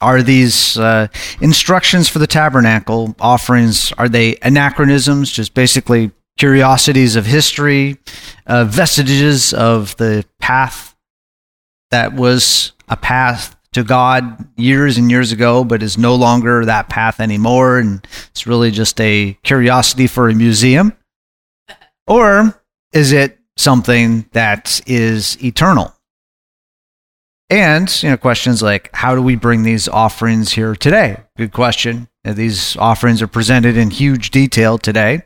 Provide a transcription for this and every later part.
Are these uh, instructions for the tabernacle offerings? Are they anachronisms, just basically curiosities of history, uh, vestiges of the path that was a path to God years and years ago, but is no longer that path anymore, and it's really just a curiosity for a museum? Or is it something that is eternal? And, you know, questions like how do we bring these offerings here today? Good question. Uh, these offerings are presented in huge detail today.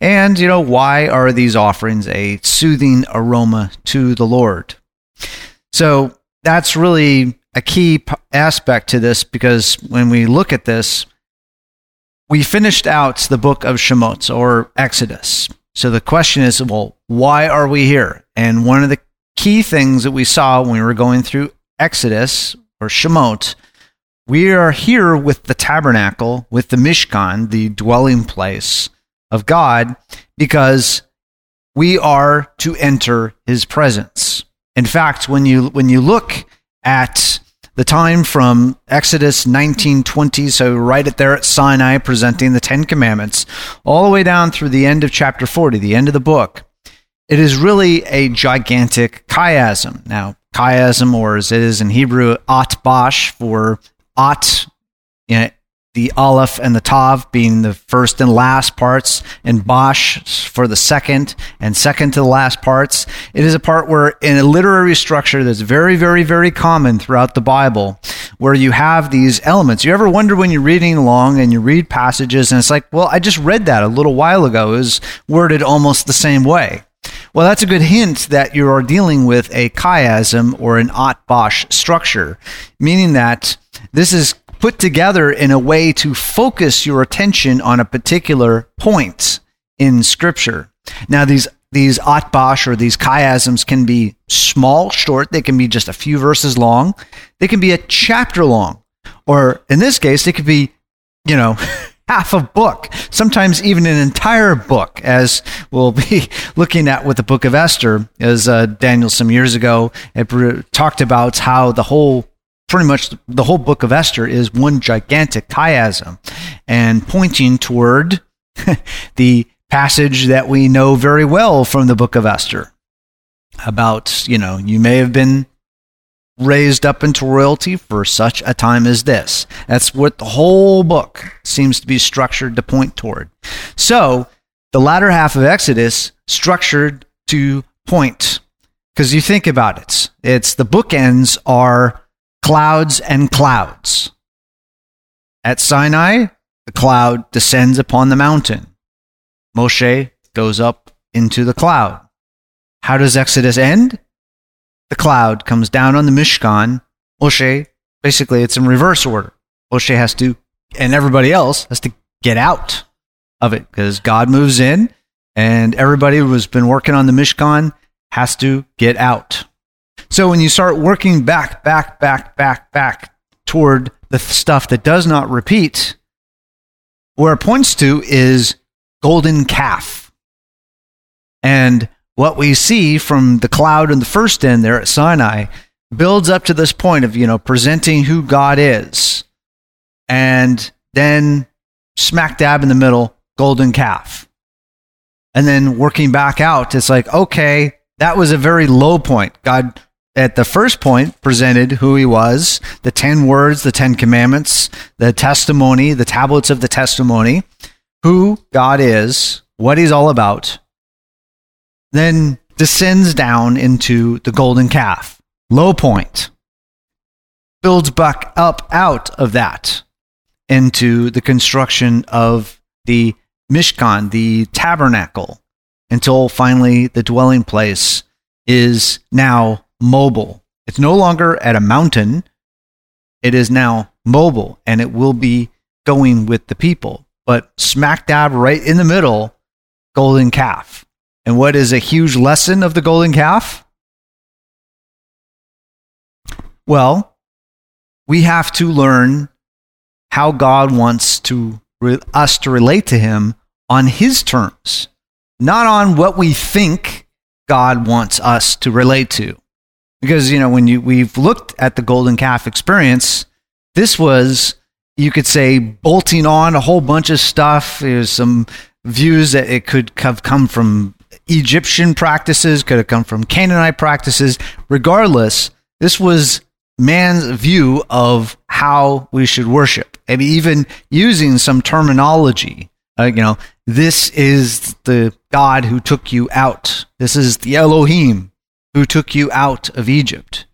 And, you know, why are these offerings a soothing aroma to the Lord? So that's really a key aspect to this because when we look at this, we finished out the book of Shemot or Exodus. So the question is, well, why are we here? And one of the key things that we saw when we were going through Exodus or Shemot, we are here with the tabernacle, with the Mishkan, the dwelling place of God, because we are to enter his presence. In fact, when you when you look at the time from Exodus 19:20, so right at there at Sinai presenting the 10 commandments, all the way down through the end of chapter 40, the end of the book, it is really a gigantic chiasm. Now, chiasm, or as it is in Hebrew, Atbash for at, you know, the aleph and the tav being the first and last parts, and bash for the second and second to the last parts. It is a part where, in a literary structure that's very, very, very common throughout the Bible, where you have these elements. You ever wonder when you're reading along and you read passages and it's like, well, I just read that a little while ago. It was worded almost the same way. Well, that's a good hint that you are dealing with a chiasm or an Atbash structure, meaning that this is put together in a way to focus your attention on a particular point in Scripture. Now, these these atbash or these chiasms can be small, short. They can be just a few verses long. They can be a chapter long, or in this case, they could be, you know. half a book, sometimes even an entire book, as we'll be looking at with the book of Esther, as uh, Daniel some years ago talked about how the whole, pretty much the whole book of Esther is one gigantic chiasm and pointing toward the passage that we know very well from the book of Esther about, you know, you may have been raised up into royalty for such a time as this. That's what the whole book seems to be structured to point toward. So, the latter half of Exodus structured to point because you think about it. It's the bookends are clouds and clouds. At Sinai, the cloud descends upon the mountain. Moshe goes up into the cloud. How does Exodus end? The cloud comes down on the Mishkan, Moshe, basically it's in reverse order. Moshe has to, and everybody else has to get out of it because God moves in and everybody who's been working on the Mishkan has to get out. So when you start working back, back, back, back, back toward the stuff that does not repeat, where it points to is golden calf. And what we see from the cloud in the first end there at Sinai builds up to this point of, you know, presenting who God is. And then smack dab in the middle, golden calf. And then working back out, it's like, okay, that was a very low point. God, at the first point, presented who he was, the 10 words, the 10 commandments, the testimony, the tablets of the testimony, who God is, what he's all about, then descends down into the golden calf, low point, builds back up out of that into the construction of the Mishkan, the tabernacle, until finally the dwelling place is now mobile. It's no longer at a mountain It is now mobile and it will be going with the people. But smack dab right in the middle, golden calf. And what is a huge lesson of the golden calf? Well, we have to learn how God wants to us to relate to him on his terms, not on what we think God wants us to relate to. Because, you know, when you, we've looked at the golden calf experience, this was, you could say, bolting on a whole bunch of stuff. There's some views that it could have come from Egyptian practices, could have come from Canaanite practices. Regardless, this was man's view of how we should worship and even using some terminology. Uh, you know, this is the God who took you out. This is the Elohim who took you out of Egypt.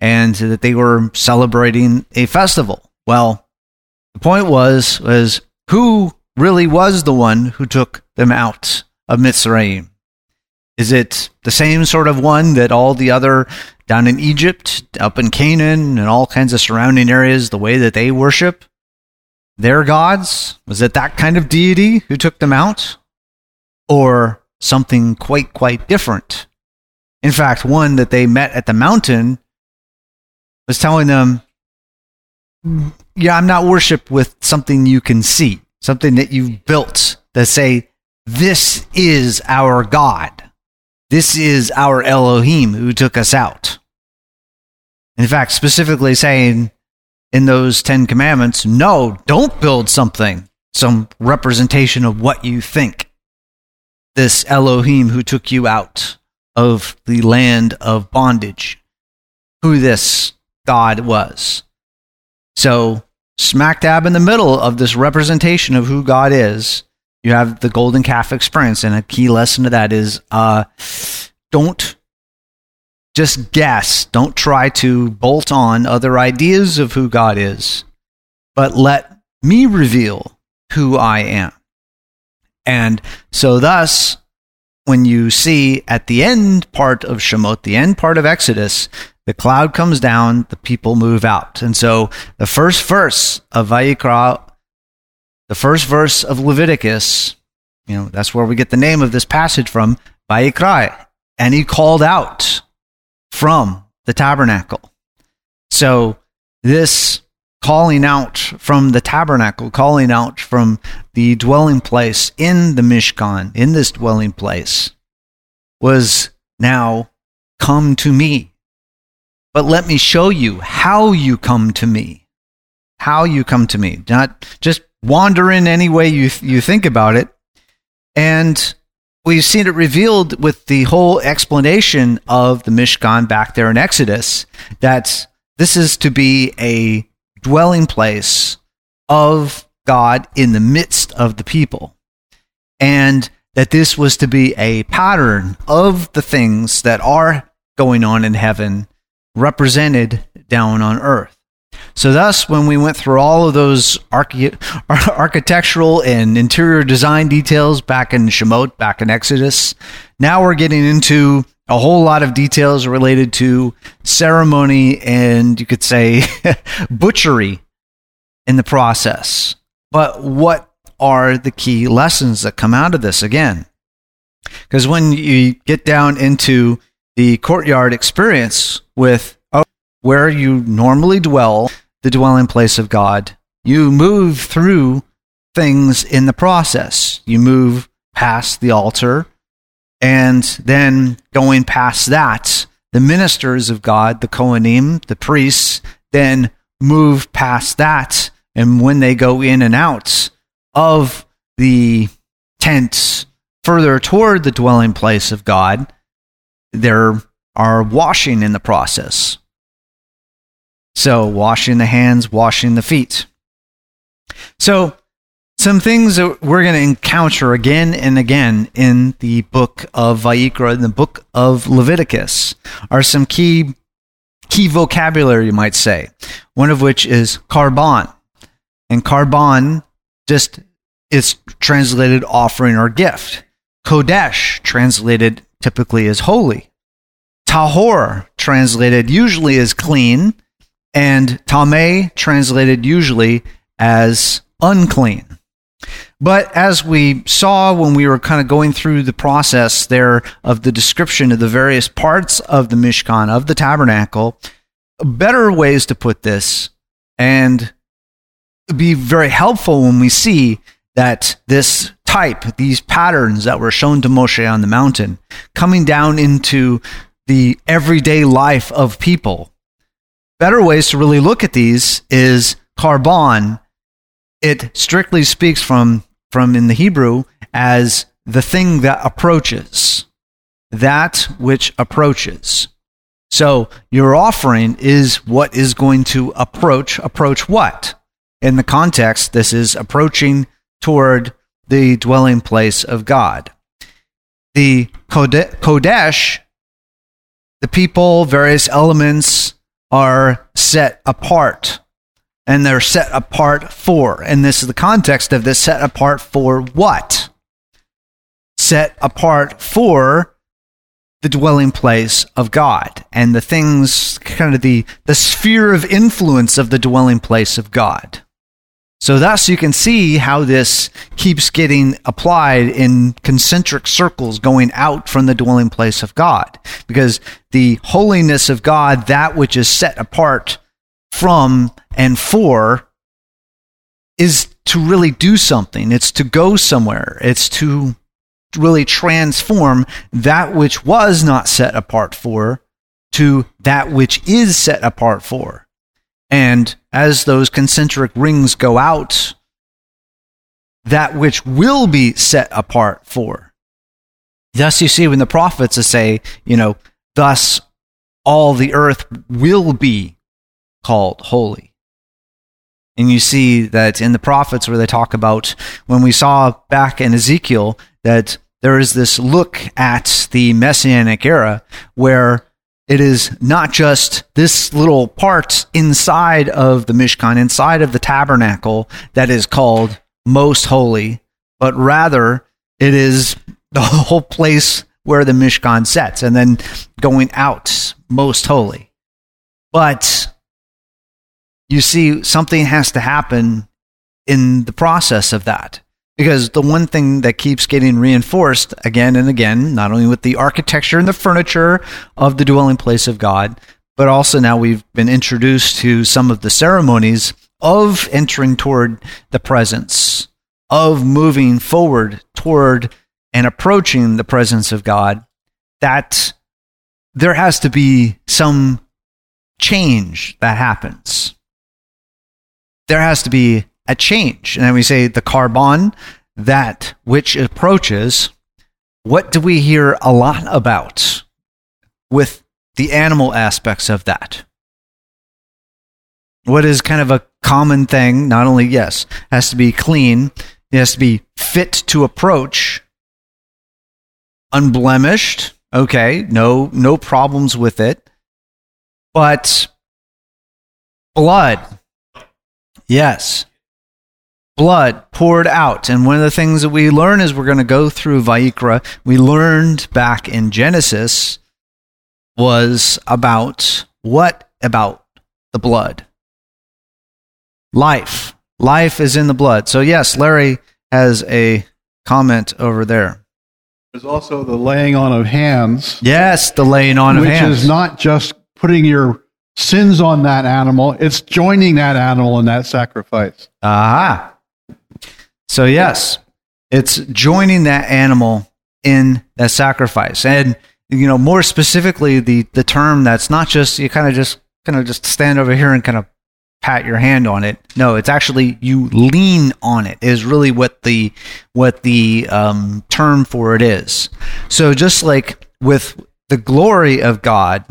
And that they were celebrating a festival. Well, the point was, was who really was the one who took them out of Mitzrayim? Is it the same sort of one that all the other down in Egypt, up in Canaan, and all kinds of surrounding areas, the way that they worship their gods? Was it that kind of deity who took them out? Or something quite, quite different? In fact, one that they met at the mountain was telling them, Yeah, I'm not worshiped with something you can see, something that you've built that say, This is our God. This is our Elohim who took us out. In fact, specifically saying in those Ten Commandments, no, don't build something, some representation of what you think. This Elohim who took you out of the land of bondage, who this God was. So, smack dab in the middle of this representation of who God is, you have the golden calf experience and a key lesson to that is uh, don't just guess. Don't try to bolt on other ideas of who god is but let me reveal who i am. And so thus when you see at the end part of shemot the end part of exodus the cloud comes down the people move out. And so the first verse of vayikra the first verse of Leviticus, you know, that's where we get the name of this passage from, Vayikra. And he called out from the tabernacle. So this calling out from the tabernacle, calling out from the dwelling place in the Mishkan, in this dwelling place, was now come to me. But let me show you how you come to me. How you come to me. Not just wander in any way you, you think about it. And we've seen it revealed with the whole explanation of the Mishkan back there in Exodus that this is to be a dwelling place of God in the midst of the people. And that this was to be a pattern of the things that are going on in heaven represented down on earth. So, thus, when we went through all of those arche- architectural and interior design details back in Shemot, back in Exodus, now we're getting into a whole lot of details related to ceremony and you could say butchery in the process. But what are the key lessons that come out of this again? Because when you get down into the courtyard experience with where you normally dwell, the dwelling place of God, you move through things in the process. You move past the altar, and then going past that, the ministers of God, the Kohanim, the priests, then move past that. And when they go in and out of the tents further toward the dwelling place of God, there are washing in the process. So, washing the hands, washing the feet. So, some things that we're going to encounter again and again in the book of Vayikra, in the book of Leviticus, are some key key vocabulary, you might say. One of which is korban, and korban just is translated offering or gift. Kodesh, translated typically as holy. Tahor, translated usually as clean, and tamei translated usually as unclean. But as we saw when we were kind of going through the process there of the description of the various parts of the Mishkan, of the tabernacle, better ways to put this and be very helpful when we see that this type, these patterns that were shown to Moshe on the mountain, coming down into the everyday life of people. Better ways to really look at these is korban. It strictly speaks from, from in the Hebrew as the thing that approaches, that which approaches. So your offering is what is going to approach. Approach what? In the context, this is approaching toward the dwelling place of God. The Kodesh, the people, various elements are set apart. And they're set apart for. And this is the context of this set apart for what? Set apart for the dwelling place of God and the things, kind of the, the sphere of influence of the dwelling place of God. So, thus, you can see how this keeps getting applied in concentric circles going out from the dwelling place of God. Because the holiness of God, that which is set apart from and for, is to really do something. It's to go somewhere. It's to really transform that which was not set apart for to that which is set apart for. And as those concentric rings go out, that which will be set apart for. Thus, you see when the prophets say, you know, thus all the earth will be called holy. And you see that in the prophets where they talk about when we saw back in Ezekiel that there is this look at the messianic era where it is not just this little part inside of the Mishkan, inside of the tabernacle, that is called most holy, but rather it is the whole place where the Mishkan sets and then going out most holy. But you see, something has to happen in the process of that. Because the one thing that keeps getting reinforced again and again, not only with the architecture and the furniture of the dwelling place of God, but also now we've been introduced to some of the ceremonies of entering toward the presence, of moving forward toward and approaching the presence of God, that there has to be some change that happens. There has to be a change. And then we say the korban, that which approaches. What do we hear a lot about with the animal aspects of that? What is kind of a common thing? Not only, yes, has to be clean, it has to be fit to approach, unblemished. Okay, no, no problems with it. But blood, yes, blood poured out. And one of the things that we learn as we're going to go through Vayikra, we learned back in Genesis was about what about the blood? Life. Life is in the blood. So, yes, Larry has a comment over there. There's also the laying on of hands. Yes, the laying on of hands. Which is not just putting your sins on that animal, it's joining that animal in that sacrifice. Aha. So, yes, it's joining that animal in that sacrifice. And, you know, more specifically, the, the term that's not just, you kind of just, kind of just stand over here and kind of pat your hand on it. No, it's actually you lean on it is really what the what the um, term for it is. So just like with the glory of God,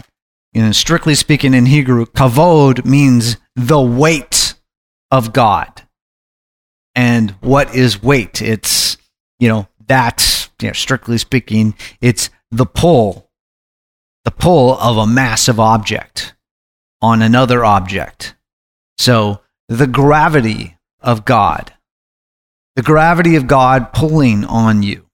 you know, strictly speaking in Hebrew, kavod means the weight of God and what is weight? It's, you know, that's, you know, strictly speaking, it's the pull, the pull of a massive object on another object. So the gravity of God, the gravity of God pulling on you.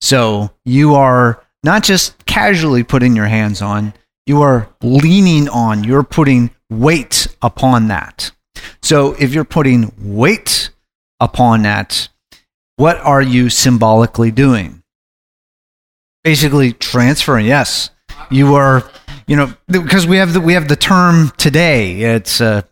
So you are not just casually putting your hands on, you are leaning on, you're putting weight upon that. So if you're putting weight upon that, what are you symbolically doing? Basically transferring. Yes, you are. You know, because we have the we have the term today. It's uh,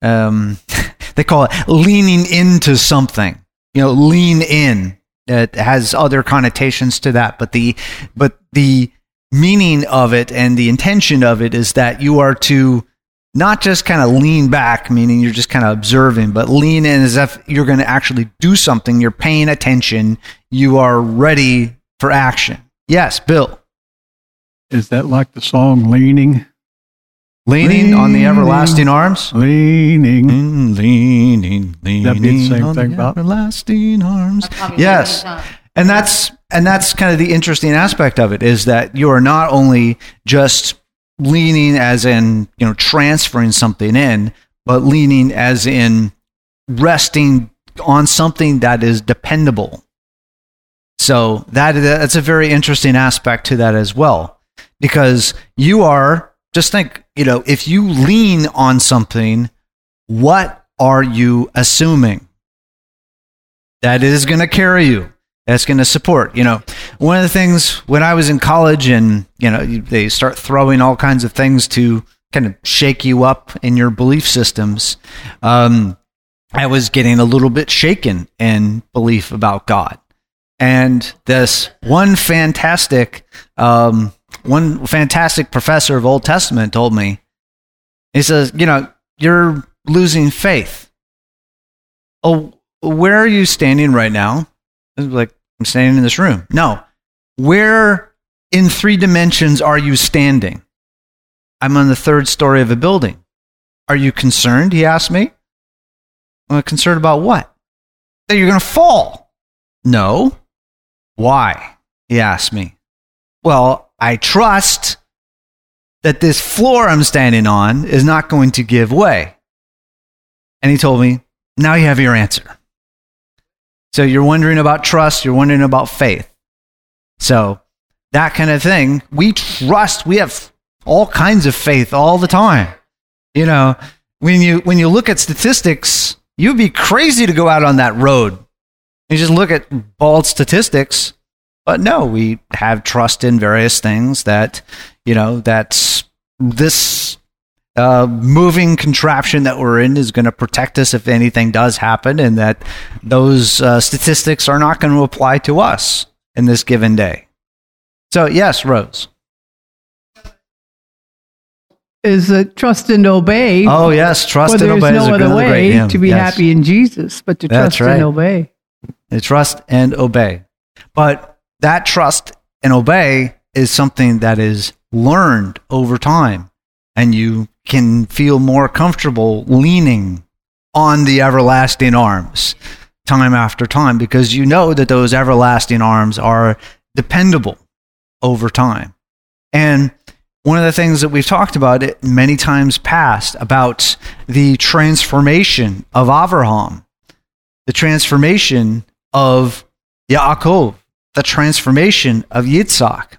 um, they call it leaning into something. You know, lean in. It has other connotations to that, but the but the meaning of it and the intention of it is that you are to not just kind of lean back, meaning you're just kind of observing, but lean in as if you're going to actually do something. You're paying attention. You are ready for action. Yes, Bill. Is that like the song Leaning? Leaning, on the everlasting arms? Leaning. Mm, Leaning, leaning That'd be the same on thing the about- everlasting arms. Yes. and that's and that's kind of the interesting aspect of it is that you are not only just leaning as in you know transferring something in but leaning as in resting on something that is dependable. So that that's a very interesting aspect to that as well. Because you are just think you know if you lean on something what are you assuming? That it is going to carry you that's going to support you know. One of the things when i was in college and you know they start throwing all kinds of things to kind of shake you up in your belief systems um, i was getting a little bit shaken in belief about god. And this one fantastic um, one fantastic professor of old testament told me he says you know you're losing faith. Oh where are you standing right now like, I'm standing in this room. No. Where in three dimensions are you standing? I'm on the third story of a building. Are you concerned? He asked me. Well, concerned about what? That you're going to fall. No. Why? He asked me. Well, I trust that this floor I'm standing on is not going to give way. And he told me, now you have your answer. So you're wondering about trust, you're wondering about faith. So that kind of thing, we trust, we have all kinds of faith all the time. You know, when you when you look at statistics, you'd be crazy to go out on that road. You just look at bald statistics. But no, we have trust in various things that, you know, that's this uh, moving contraption that we're in is going to protect us if anything does happen, and that those uh, statistics are not going to apply to us in this given day. So, yes, Rose. is uh, trust and obey. Oh, yes, trust well, and there's obey is no a other great way to be Yes. happy in Jesus, but to That's trust right. and obey. They trust and obey. But that trust and obey is something that is learned over time. And you can feel more comfortable leaning on the everlasting arms time after time because you know that those everlasting arms are dependable over time. And one of the things that we've talked about it many times past about the transformation of Avraham the transformation of Yaakov, the transformation of Yitzhak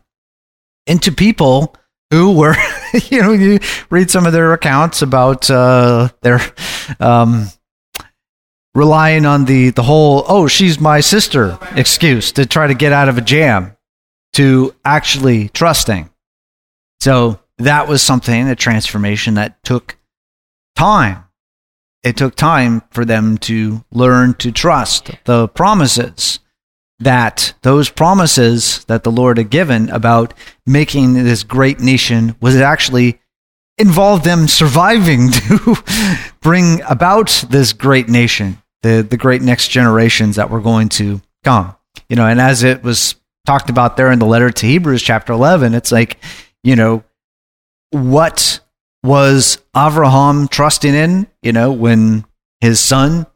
into people who were, you know, you read some of their accounts about uh, their um, relying on the, the whole, oh, she's my sister excuse to try to get out of a jam to actually trusting. So that was something, a transformation that took time it took time for them to learn to trust the promises that those promises that the Lord had given about making this great nation was it actually involved them surviving to bring about this great nation, the, the great next generations that were going to come. You know, and as it was talked about there in the letter to Hebrews, chapter 11, it's like, you know, what was Avraham trusting in, you know, when his son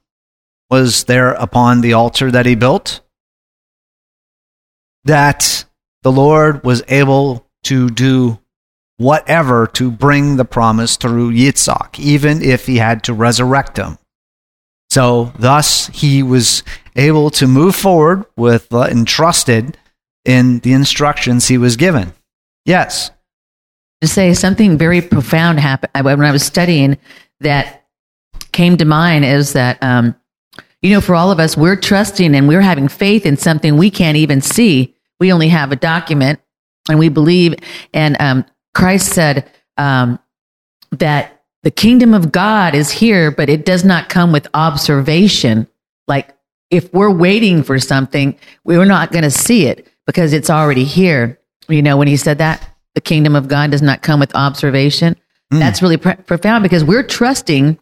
was there upon the altar that he built? That the Lord was able to do whatever to bring the promise through Yitzhak, even if he had to resurrect him. So, thus, he was able to move forward with uh, and trusted in the instructions he was given. Yes. to say something very profound happened when I was studying that came to mind is that, um, you know, for all of us, we're trusting and we're having faith in something we can't even see. We only have a document and we believe. And um, Christ said um, that the kingdom of God is here, but it does not come with observation. Like if we're waiting for something, we're not going to see it because it's already here. You know, when he said that, the kingdom of God does not come with observation. Mm. That's really pr- profound because we're trusting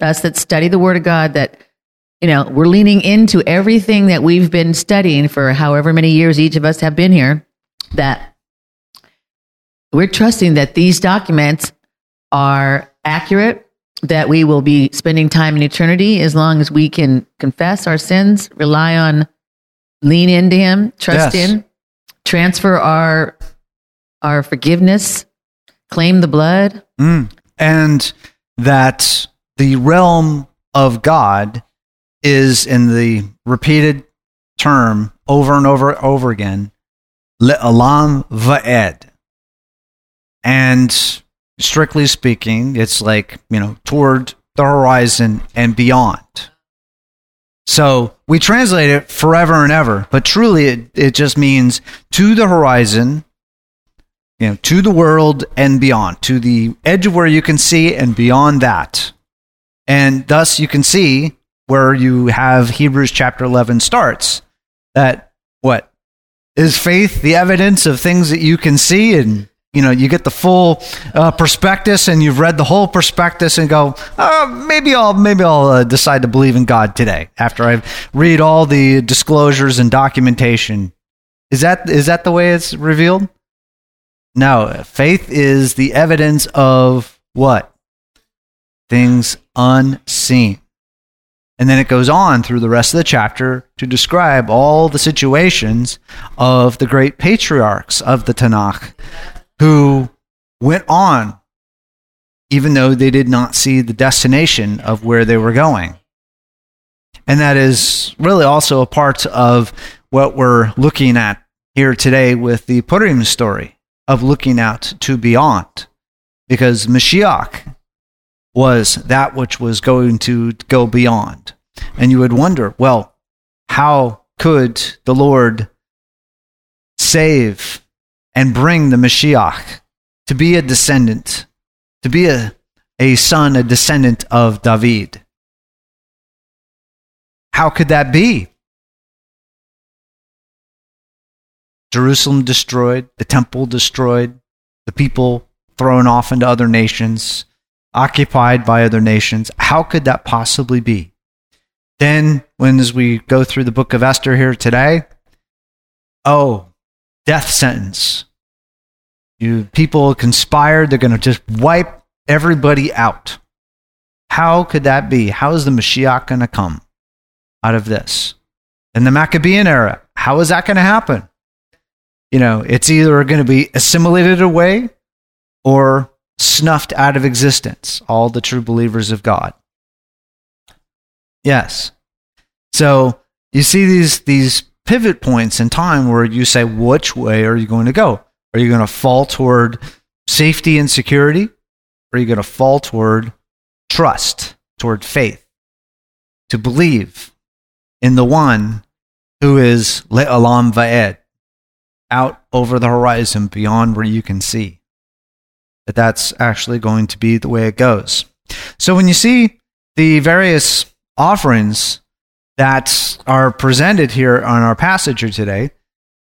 us that study the word of God that, you know, we're leaning into everything that we've been studying for however many years each of us have been here, that we're trusting that these documents are accurate, that we will be spending time in eternity as long as we can confess our sins, rely on, lean into Him, trust Yes. in, transfer our our forgiveness, claim the blood. Mm. And that the realm of God is in the repeated term over and over and over again, le'alam va'ed. And strictly speaking, it's like, you know, toward the horizon and beyond. So we translate it forever and ever, but truly it, it just means to the horizon you know, to the world and beyond, to the edge of where you can see and beyond that. And thus you can see where you have Hebrews chapter 11 starts that what is faith the evidence of things that you can see and you know you get the full uh, prospectus and you've read the whole prospectus and go uh, maybe i'll maybe i'll uh, decide to believe in god today after i read all the disclosures and documentation is that is that the way it's revealed no, faith is the evidence of what? Things unseen. And then it goes on through the rest of the chapter to describe all the situations of the great patriarchs of the Tanakh who went on, even though they did not see the destination of where they were going. And that is really also a part of what we're looking at here today with the Purim story of looking out to beyond. Because Mashiach was that which was going to go beyond. And you would wonder, well, how could the Lord save and bring the Mashiach to be a descendant, to be a, a son, a descendant of David? How could that be? Jerusalem destroyed, the temple destroyed, the people thrown off into other nations, occupied by other nations. How could that possibly be? Then, when as we go through the book of Esther here today, oh, death sentence. You people conspired, they're going to just wipe everybody out. How could that be? How is the Mashiach going to come out of this? In the Maccabean era, how is that going to happen? you know, it's either going to be assimilated away or snuffed out of existence, all the true believers of God. Yes. So you see these, these pivot points in time where you say, which way are you going to go? Are you going to fall toward safety and security? Or are you going to fall toward trust, toward faith, to believe in the one who is Le'alam Va'ed, out over the horizon beyond where you can see. That that's actually going to be the way it goes. So when you see the various offerings that are presented here on our passage today,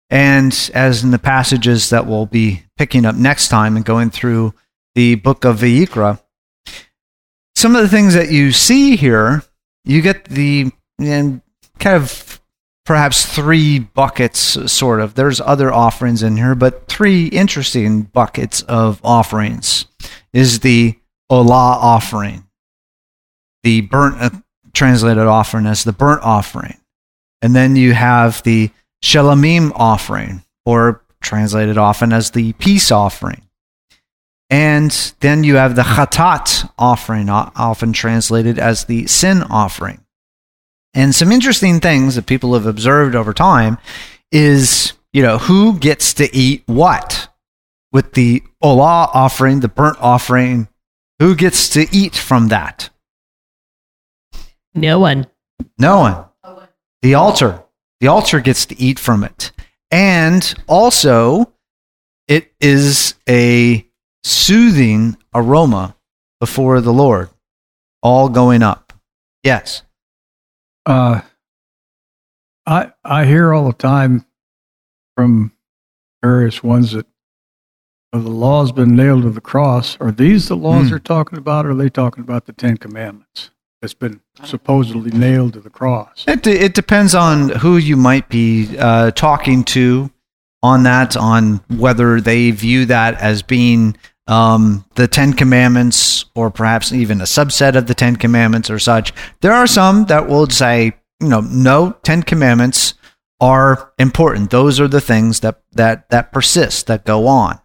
and as in the passages that we'll be picking up next time and going through the book of Vayikra, some of the things that you see here, you get the and kind of perhaps three buckets, sort of. There's other offerings in here, but three interesting buckets of offerings is the Olah offering, the burnt, uh, translated offering as the burnt offering. And then you have the Shelamim offering, or translated often as the peace offering. And then you have the Chatat offering, often translated as the sin offering. And some interesting things that people have observed over time is, you know, who gets to eat what? With the Olah offering, the burnt offering, Who gets to eat from that? No one. No one. The altar. The altar gets to eat from it. And also, it is a soothing aroma before the Lord, all going up. Yes. Uh, I I hear all the time from various ones that well, the law's been nailed to the cross. Are these the laws Hmm. they're talking about? Or are they talking about the Ten Commandments that's been supposedly nailed to the cross? It, de- it depends on who you might be uh, talking to on that, on whether they view that as being um, the Ten Commandments or perhaps even a subset of the Ten Commandments or such. There are some that will say, you know, no, Ten Commandments are important. Those are the things that, that, that persist, that go on.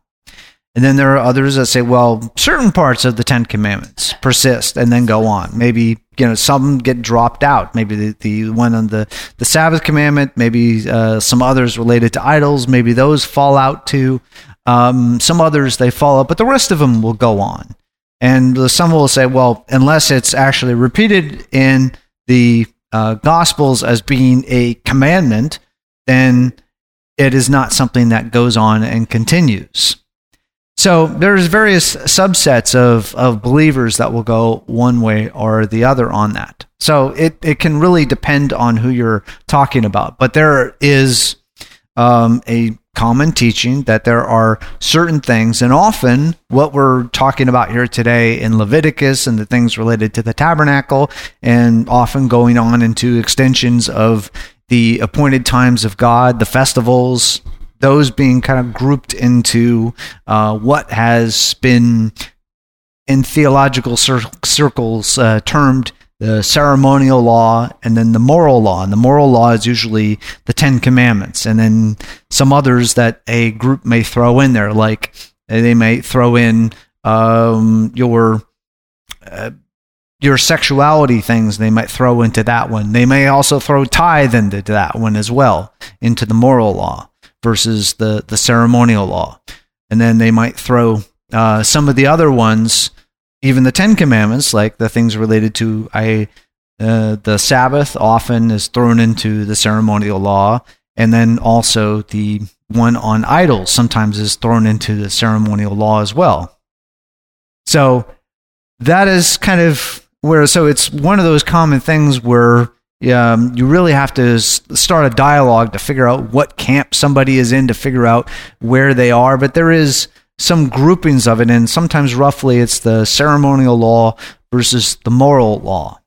And then there are others that say, well, certain parts of the Ten Commandments persist and then go on. Maybe you know some get dropped out. Maybe the, the one on the the Sabbath commandment. Maybe uh, some others related to idols. Maybe those fall out too. Um, some others they follow, but the rest of them will go on. And some will say, well, unless it's actually repeated in the uh, Gospels as being a commandment, then it is not something that goes on and continues. So there's various subsets of, of believers that will go one way or the other on that. So it, it can really depend on who you're talking about. But there is um, a common teaching that there are certain things, and often what we're talking about here today in Leviticus and the things related to the tabernacle, and often going on into extensions of the appointed times of God, the festivals, those being kind of grouped into uh, what has been in theological cir- circles uh, termed the ceremonial law and then the moral law. And the moral law is usually the Ten Commandments, and then some others that a group may throw in there, like they may throw in um, your. Uh, your sexuality things they might throw into that one. They may also throw tithe into that one as well, into the moral law versus the, the ceremonial law. And then they might throw uh, some of the other ones, even the Ten Commandments, like the things related to I, uh, the Sabbath, often is thrown into the ceremonial law. And then also the one on idols sometimes is thrown into the ceremonial law as well. So that is kind of where, so it's one of those common things where um, you really have to start a dialogue to figure out what camp somebody is in to figure out where they are. But there is some groupings of it, and sometimes roughly it's the ceremonial law versus the moral law.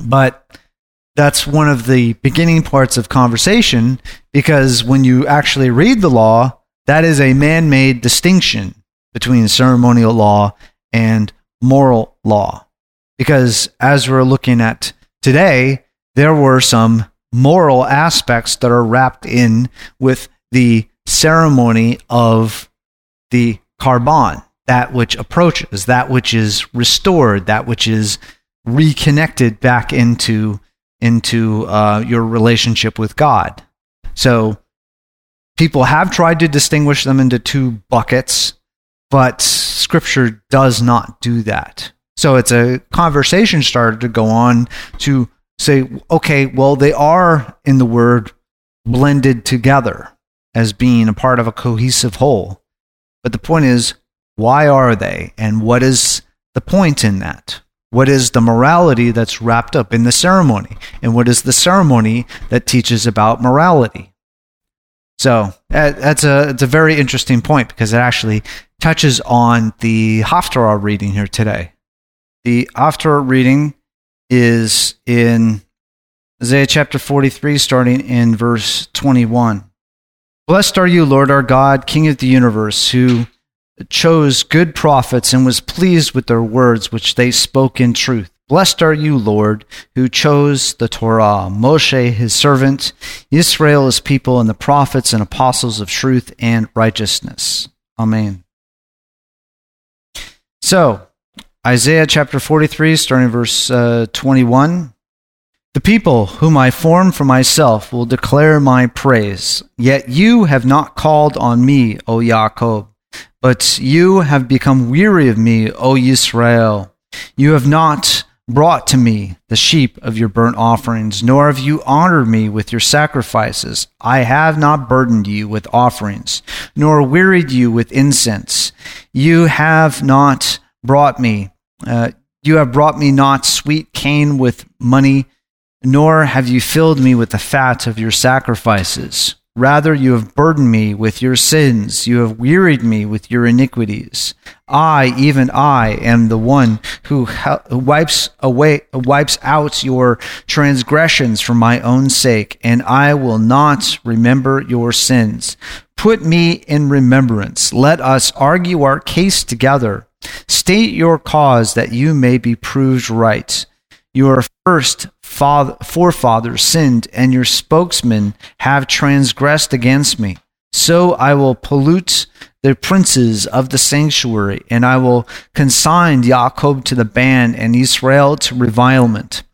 But that's one of the beginning parts of conversation because when you actually read the law, that is a man made distinction between ceremonial law and moral law. Because as we're looking at today, there were some moral aspects that are wrapped in with the ceremony of the korban, that which approaches, that which is restored, that which is reconnected back into into uh, your relationship with God. So people have tried to distinguish them into two buckets, but Scripture does not do that. So it's a conversation started to go on to say, okay, well, they are in the word blended together as being a part of a cohesive whole. But the point is, why are they? And what is the point in that? What is the morality that's wrapped up in the ceremony? And what is the ceremony that teaches about morality? So uh, that's a, it's a very interesting point because it actually touches on the Haftarah reading here today. The Haftarah reading is in Isaiah chapter 43, starting in verse 21. Blessed are you, Lord our God, King of the universe, who chose good prophets and was pleased with their words which they spoke in truth. Blessed are you, Lord, who chose the Torah, Moshe his servant, Israel his people, and the prophets and apostles of truth and righteousness. Amen. So, Isaiah chapter 43, starting verse uh, 21. The people whom I formed for myself will declare my praise. Yet you have not called on me, O Jacob. But you have become weary of me, O Israel. You have not brought to me the sheep of your burnt offerings, nor have you honored me with your sacrifices. I have not burdened you with offerings, nor wearied you with incense. You have not brought me, uh, you have brought me not sweet cane with money, nor have you filled me with the fat of your sacrifices. Rather, you have burdened me with your sins. You have wearied me with your iniquities. I, even I, am the one who, who wipes away, wipes out your transgressions for my own sake, and I will not remember your sins. Put me in remembrance. Let us argue our case together. State your cause that you may be proved right. Your first father, forefathers sinned, and your spokesmen have transgressed against me. So I will pollute the princes of the sanctuary, and I will consign Jacob to the ban and Israel to revilement.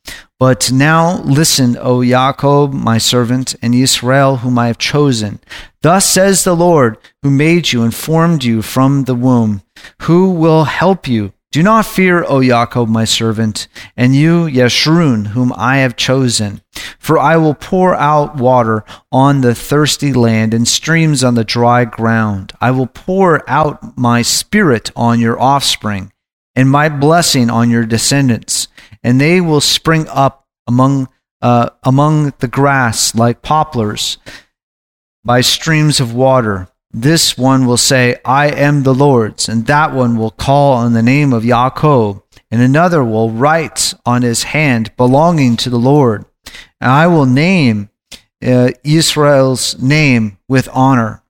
But now listen, O Jacob, my servant, and Israel, whom I have chosen. Thus says the Lord, who made you and formed you from the womb, who will help you do not fear, O Jacob, my servant, and you, Yeshurun, whom I have chosen. For I will pour out water on the thirsty land and streams on the dry ground. I will pour out my spirit on your offspring and my blessing on your descendants, and they will spring up among, uh, among the grass like poplars by streams of water. This one will say, I am the Lord's, and that one will call on the name of Yaakov, and another will write on his hand belonging to the Lord. And I will name uh, Israel's name with honor.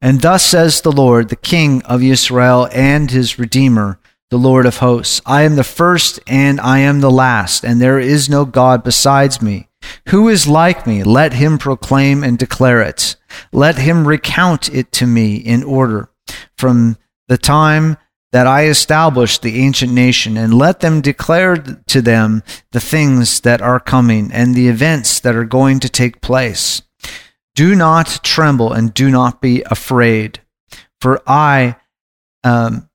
And thus says the Lord, the King of Israel and his Redeemer, the Lord of hosts I am the first and I am the last, and there is no God besides me. Who is like me? Let him proclaim and declare it. Let him recount it to me in order from the time that I established the ancient nation, and let them declare to them the things that are coming and the events that are going to take place. Do not tremble and do not be afraid, for I um,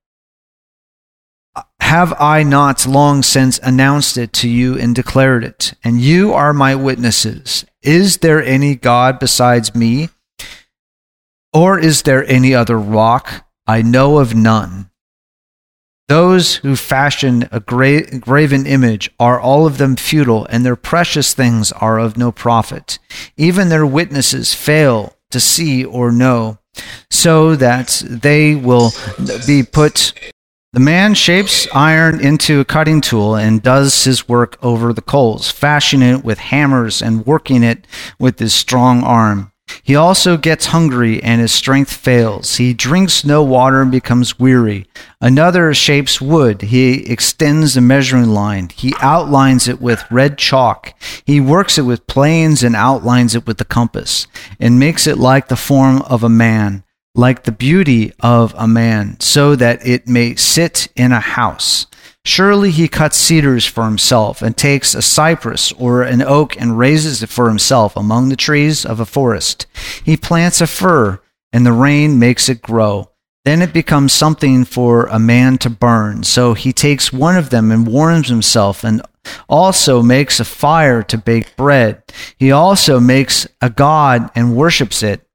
have I not long since announced it to you and declared it, and you are my witnesses? Is there any God besides me? Or is there any other rock? I know of none. Those who fashion a gra- graven image are all of them futile, and their precious things are of no profit. Even their witnesses fail to see or know, so that they will be put. The man shapes iron into a cutting tool and does his work over the coals, fashioning it with hammers and working it with his strong arm. He also gets hungry and his strength fails. He drinks no water and becomes weary. Another shapes wood. He extends the measuring line. He outlines it with red chalk. He works it with planes and outlines it with the compass and makes it like the form of a man, like the beauty of a man, so that it may sit in a house. Surely he cuts cedars for himself, and takes a cypress or an oak and raises it for himself among the trees of a forest. He plants a fir, and the rain makes it grow. Then it becomes something for a man to burn. So he takes one of them and warms himself, and also makes a fire to bake bread. He also makes a god and worships it.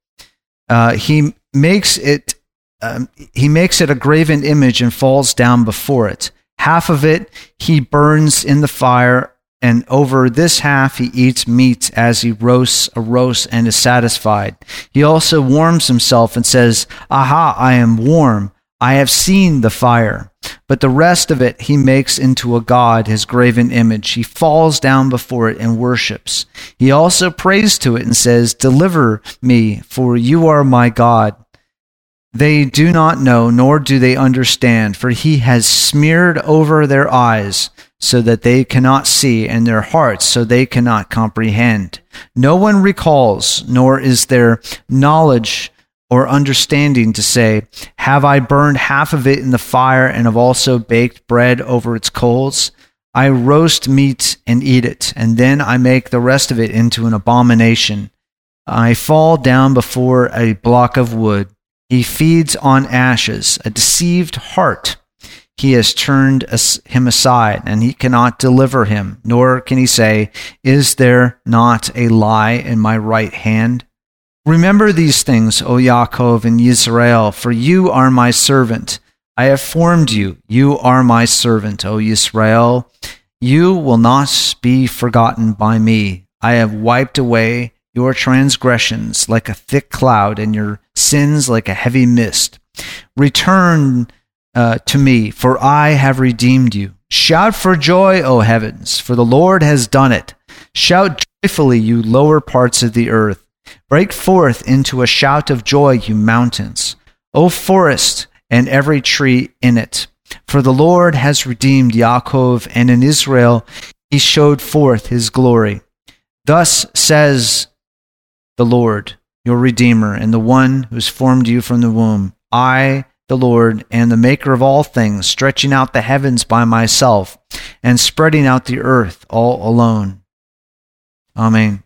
Uh, he makes it. Um, he makes it a graven image and falls down before it. Half of it he burns in the fire, and over this half he eats meat as he roasts a roast and is satisfied. He also warms himself and says, Aha, I am warm. I have seen the fire. But the rest of it he makes into a god, his graven image. He falls down before it and worships. He also prays to it and says, Deliver me, for you are my God. They do not know, nor do they understand, for he has smeared over their eyes so that they cannot see, and their hearts so they cannot comprehend. No one recalls, nor is there knowledge or understanding to say, Have I burned half of it in the fire, and have also baked bread over its coals? I roast meat and eat it, and then I make the rest of it into an abomination. I fall down before a block of wood He feeds on ashes, a deceived heart. He has turned him aside, and he cannot deliver him, nor can he say, Is there not a lie in my right hand? Remember these things, O Yaakov and Yisrael, for you are my servant. I have formed you. You are my servant, O Yisrael. You will not be forgotten by me. I have wiped away your transgressions like a thick cloud and your sins like a heavy mist. Return uh, to me, for I have redeemed you. Shout for joy, O heavens, for the Lord has done it. Shout joyfully, you lower parts of the earth. Break forth into a shout of joy, you mountains. O forest and every tree in it. For the Lord has redeemed Yaakov, and in Israel he showed forth his glory. Thus says the Lord, your Redeemer, and the one who has formed you from the womb. I, the Lord, am the maker of all things, stretching out the heavens by myself, and spreading out the earth all alone. Amen.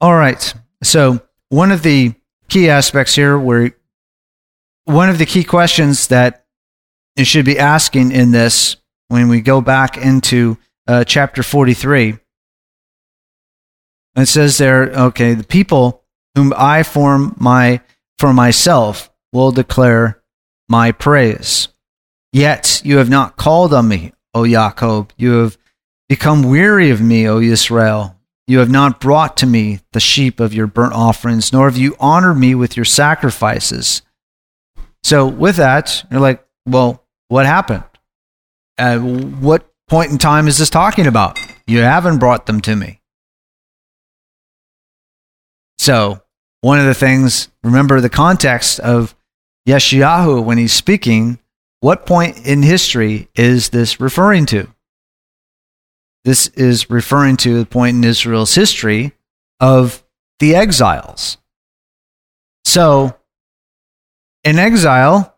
All right. So, one of the key aspects here, where one of the key questions that you should be asking in this when we go back into uh, chapter 43, it says there, okay, the people whom I form my for myself will declare my praise. Yet you have not called on me, O Jacob. You have become weary of me, O Israel. You have not brought to me the sheep of your burnt offerings, nor have you honored me with your sacrifices. So, with that, you're like, well, what happened? At what point in time is this talking about? You haven't brought them to me. So, one of the things, remember the context of Yeshayahu when he's speaking, what point in history is this referring to? This is referring to the point in Israel's history of the exiles. So, in exile,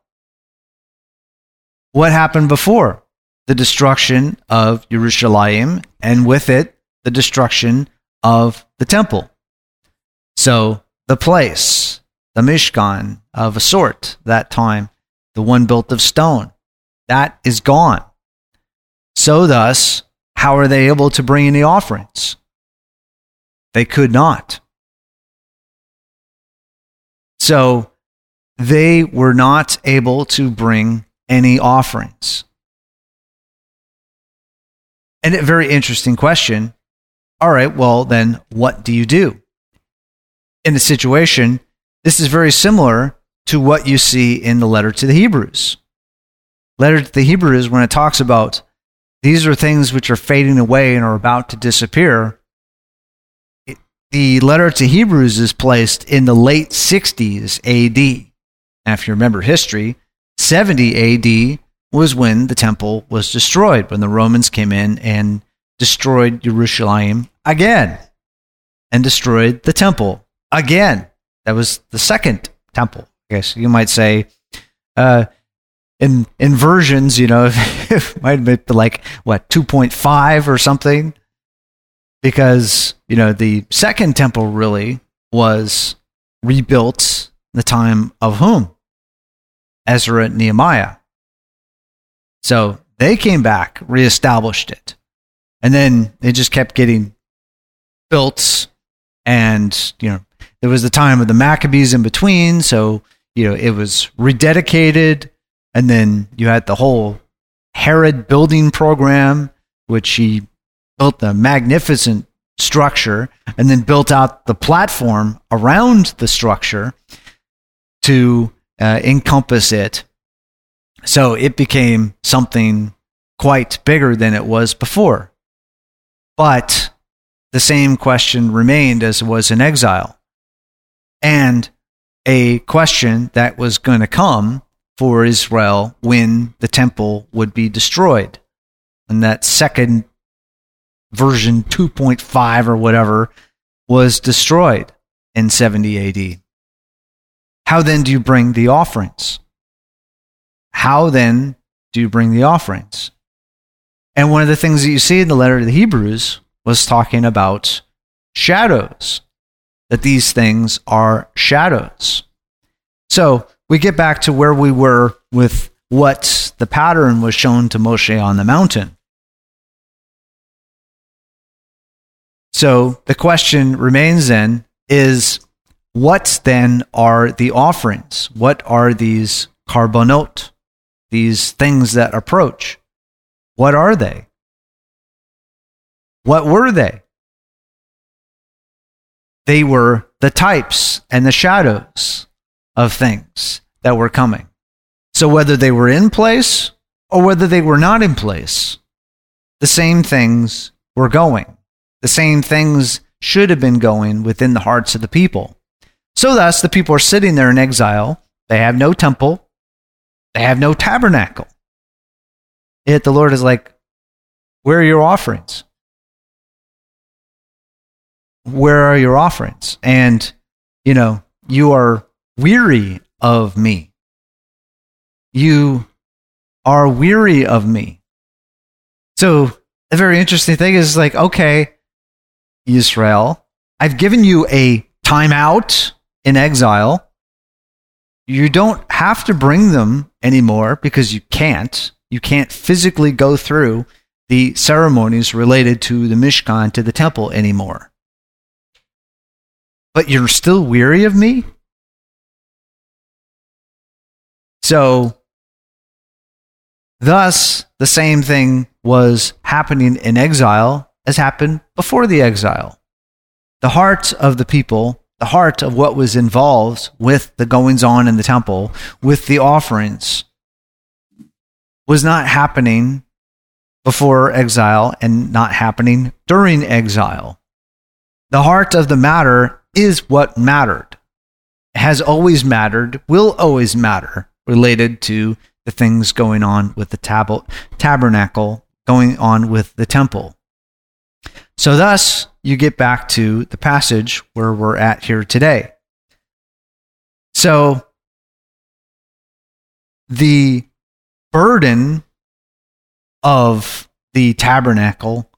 what happened before? The destruction of Jerusalem, and with it, the destruction of the temple. So, the place, the Mishkan of a sort, that time, the one built of stone, that is gone. So, thus, how are they able to bring any offerings? They could not. So they were not able to bring any offerings. And a very interesting question. All right, well, then what do you do? In the situation, this is very similar to what you see in the letter to the Hebrews. Letter to the Hebrews, when it talks about these are things which are fading away and are about to disappear. the letter to Hebrews is placed in the late 60s AD. Now, if you remember history, 70 AD was when the temple was destroyed, when the Romans came in and destroyed Jerusalem again and destroyed the temple again. That was the second temple. I guess you might say. Uh, in inversions, you know, it might be like what 2.5 or something, because you know the second temple really was rebuilt in the time of whom Ezra and Nehemiah. So they came back, reestablished it, and then it just kept getting built, and you know there was the time of the Maccabees in between, so you know it was rededicated and then you had the whole Herod building program, which he built the magnificent structure and then built out the platform around the structure to uh, encompass it. So it became something quite bigger than it was before. But the same question remained as it was in exile. And a question that was going to come for Israel when the temple would be destroyed. And that second version 2.5 or whatever was destroyed in 70 AD. How then do you bring the offerings? How then do you bring the offerings? And one of the things that you see in the letter to the Hebrews was talking about shadows. That these things are shadows. So we get back to where we were with what the pattern was shown to Moshe on the mountain. So the question remains then is what then are the offerings? What are these korbanot? These things that approach? What are they? What were they? They were the types and the shadows of things that were coming. So whether they were in place or whether they were not in place, the same things were going. The same things should have been going within the hearts of the people. So thus, the people are sitting there in exile. They have no temple. They have no tabernacle. Yet the Lord is like, Where are your offerings? Where are your offerings? And, you know, you are weary of me. You are weary of me. So, a very interesting thing is like, okay, Israel, I've given you a timeout in exile. You don't have to bring them anymore because you can't. You can't physically go through the ceremonies related to the Mishkan, to the temple anymore. But you're still weary of me? So, thus, the same thing was happening in exile as happened before the exile. The heart of the people, the heart of what was involved with the goings on in the temple, with the offerings, was not happening before exile and not happening during exile. The heart of the matter is what mattered, has always mattered, will always matter related to the things going on with the tab- tabernacle, going on with the temple. So, thus, you get back to the passage where we're at here today. So, the burden of the tabernacle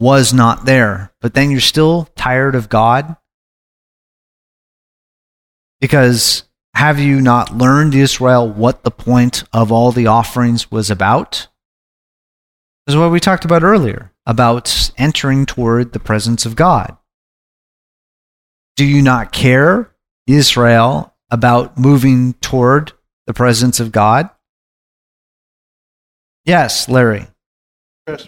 was not there, but then you're still tired of God because have you not learned, Israel, what the point of all the offerings was about? This is what we talked about earlier about entering toward the presence of God. Do you not care, Israel, about moving toward the presence of God? Yes, Larry.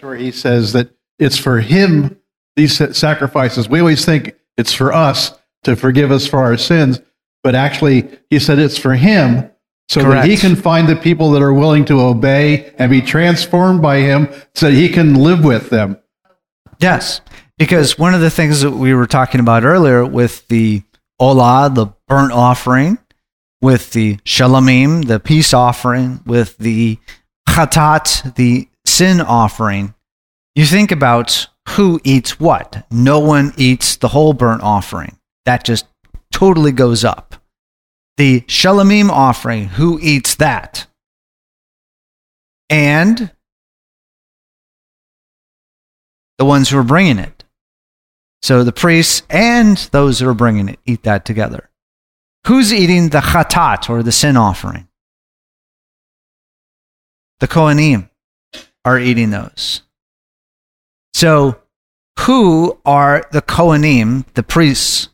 Where he says that it's for him, these sacrifices. We always think it's for us to forgive us for our sins, but actually, he said it's for him so Correct. that he can find the people that are willing to obey and be transformed by him so that he can live with them. Yes, because one of the things that we were talking about earlier with the Olah, the burnt offering, with the Shalamim, the peace offering, with the Chatat, the sin offering, you think about who eats what. No one eats the whole burnt offering. That just totally goes up. The Shalamim offering, who eats that? And the ones who are bringing it. So the priests and those who are bringing it eat that together. Who's eating the chatat or the sin offering? The Kohanim are eating those. So who are the Kohanim, the priests?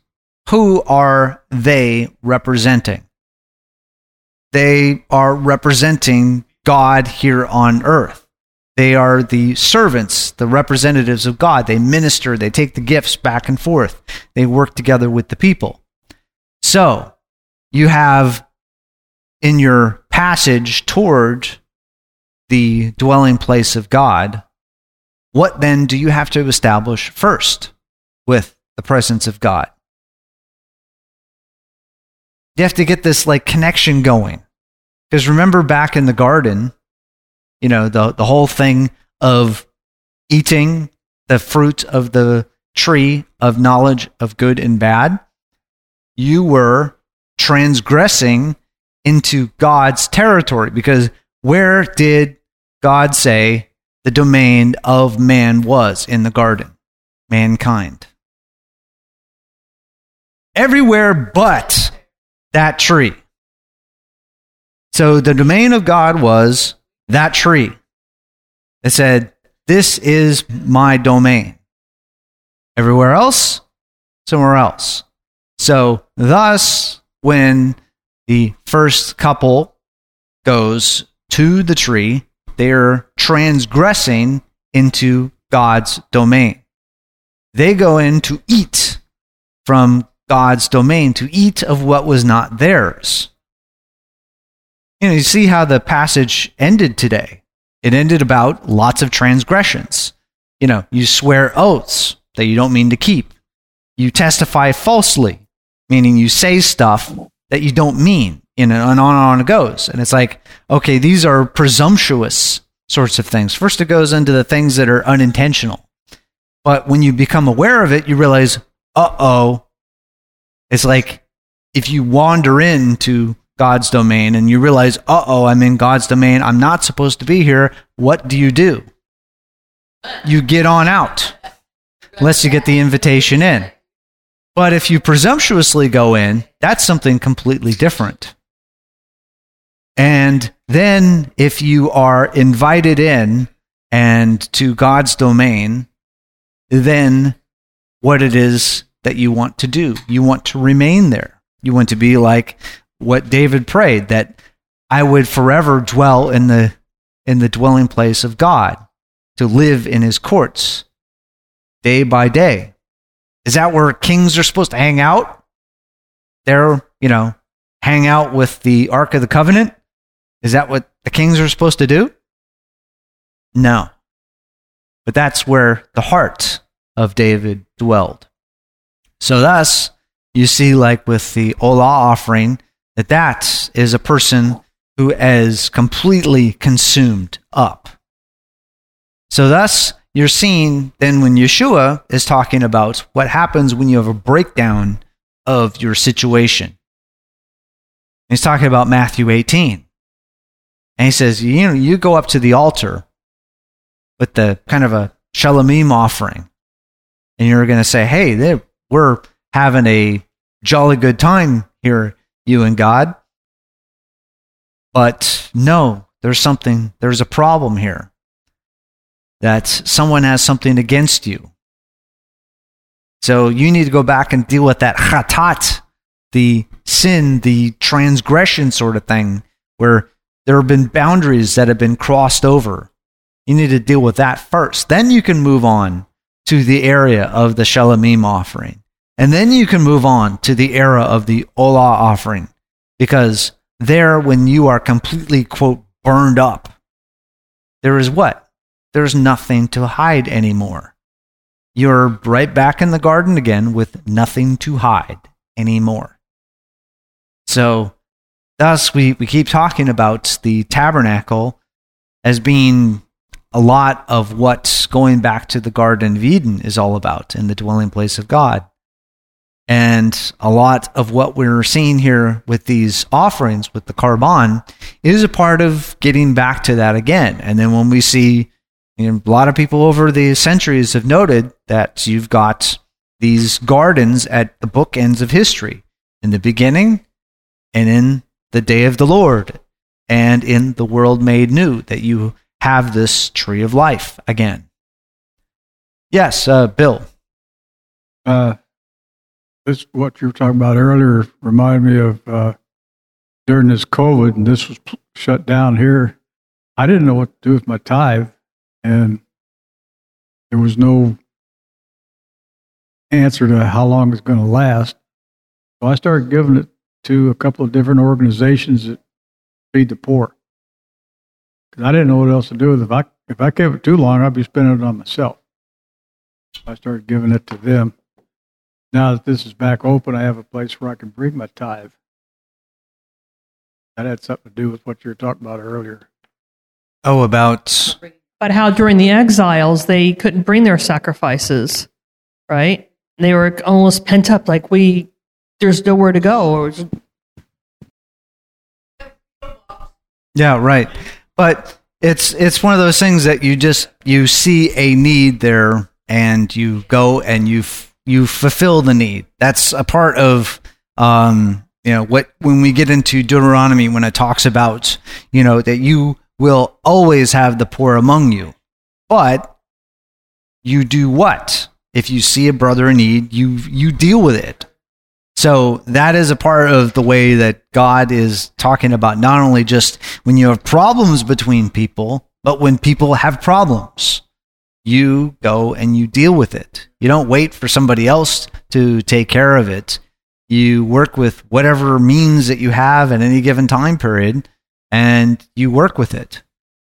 Who are they representing? They are representing God here on earth. They are the servants, the representatives of God. They minister, they take the gifts back and forth, they work together with the people. So, you have in your passage toward the dwelling place of God, what then do you have to establish first with the presence of God? You have to get this like connection going. Because remember back in the garden, you know, the, the whole thing of eating the fruit of the tree of knowledge of good and bad, you were transgressing into God's territory because where did God say the domain of man was in the garden? Mankind. everywhere but that tree. So the domain of God was that tree. It said, This is my domain. Everywhere else, somewhere else. So, thus, when the first couple goes to the tree, they're transgressing into God's domain. They go in to eat from God's domain, to eat of what was not theirs. You know, you see how the passage ended today. It ended about lots of transgressions. You know, you swear oaths that you don't mean to keep. You testify falsely, meaning you say stuff that you don't mean. And on and on it goes. And it's like, okay, these are presumptuous sorts of things. First, it goes into the things that are unintentional. But when you become aware of it, you realize, uh oh. It's like if you wander into God's domain and you realize, uh oh, I'm in God's domain. I'm not supposed to be here. What do you do? You get on out, unless you get the invitation in. But if you presumptuously go in, that's something completely different. And then if you are invited in and to God's domain, then what it is that you want to do. You want to remain there. You want to be like what David prayed that I would forever dwell in the in the dwelling place of God, to live in his courts day by day. Is that where kings are supposed to hang out? They're, you know, hang out with the Ark of the Covenant? Is that what the kings are supposed to do? No. But that's where the heart of David dwelled. So, thus, you see, like with the Olah offering, that that is a person who is completely consumed up. So, thus, you're seeing then when Yeshua is talking about what happens when you have a breakdown of your situation. He's talking about Matthew 18. And he says, you know, you go up to the altar with the kind of a shalomim offering, and you're going to say, hey, we're having a jolly good time here you and God. But no, there's something, there's a problem here. That someone has something against you. So you need to go back and deal with that chatat, the sin, the transgression sort of thing, where there have been boundaries that have been crossed over. You need to deal with that first. Then you can move on to the area of the Shalomim offering. And then you can move on to the era of the Olah offering, because there, when you are completely, quote, burned up, there is what? There's nothing to hide anymore. You're right back in the garden again with nothing to hide anymore. So, thus, we, we keep talking about the tabernacle as being a lot of what going back to the Garden of Eden is all about in the dwelling place of God. And a lot of what we're seeing here with these offerings, with the korban, is a part of getting back to that again. And then when we see, you know, a lot of people over the centuries have noted that you've got these gardens at the bookends of history in the beginning and in the day of the Lord and in the world made new, that you have this tree of life again. Yes, uh, Bill. Uh, this what you were talking about earlier reminded me of uh, during this COVID, and this was shut down here. I didn't know what to do with my tithe, and there was no answer to how long it's going to last. So I started giving it to a couple of different organizations that feed the poor. Because I didn't know what else to do with it. If I if I kept it too long, I'd be spending it on myself. So I started giving it to them now that this is back open, I have a place where I can bring my tithe. That had something to do with what you were talking about earlier. Oh, about. But how during the exiles they couldn't bring their sacrifices, right? They were almost pent up, like we, there's nowhere to go. Yeah, right. But it's it's one of those things that you just you see a need there, and you go and you you fulfill the need. That's a part of um, you know what when we get into Deuteronomy when it talks about you know that you will always have the poor among you, but you do what if you see a brother in need? You you deal with it. So that is a part of the way that God is talking about not only just when you have problems between people, but when people have problems. You go and you deal with it. You don't wait for somebody else to take care of it. You work with whatever means that you have at any given time period and you work with it.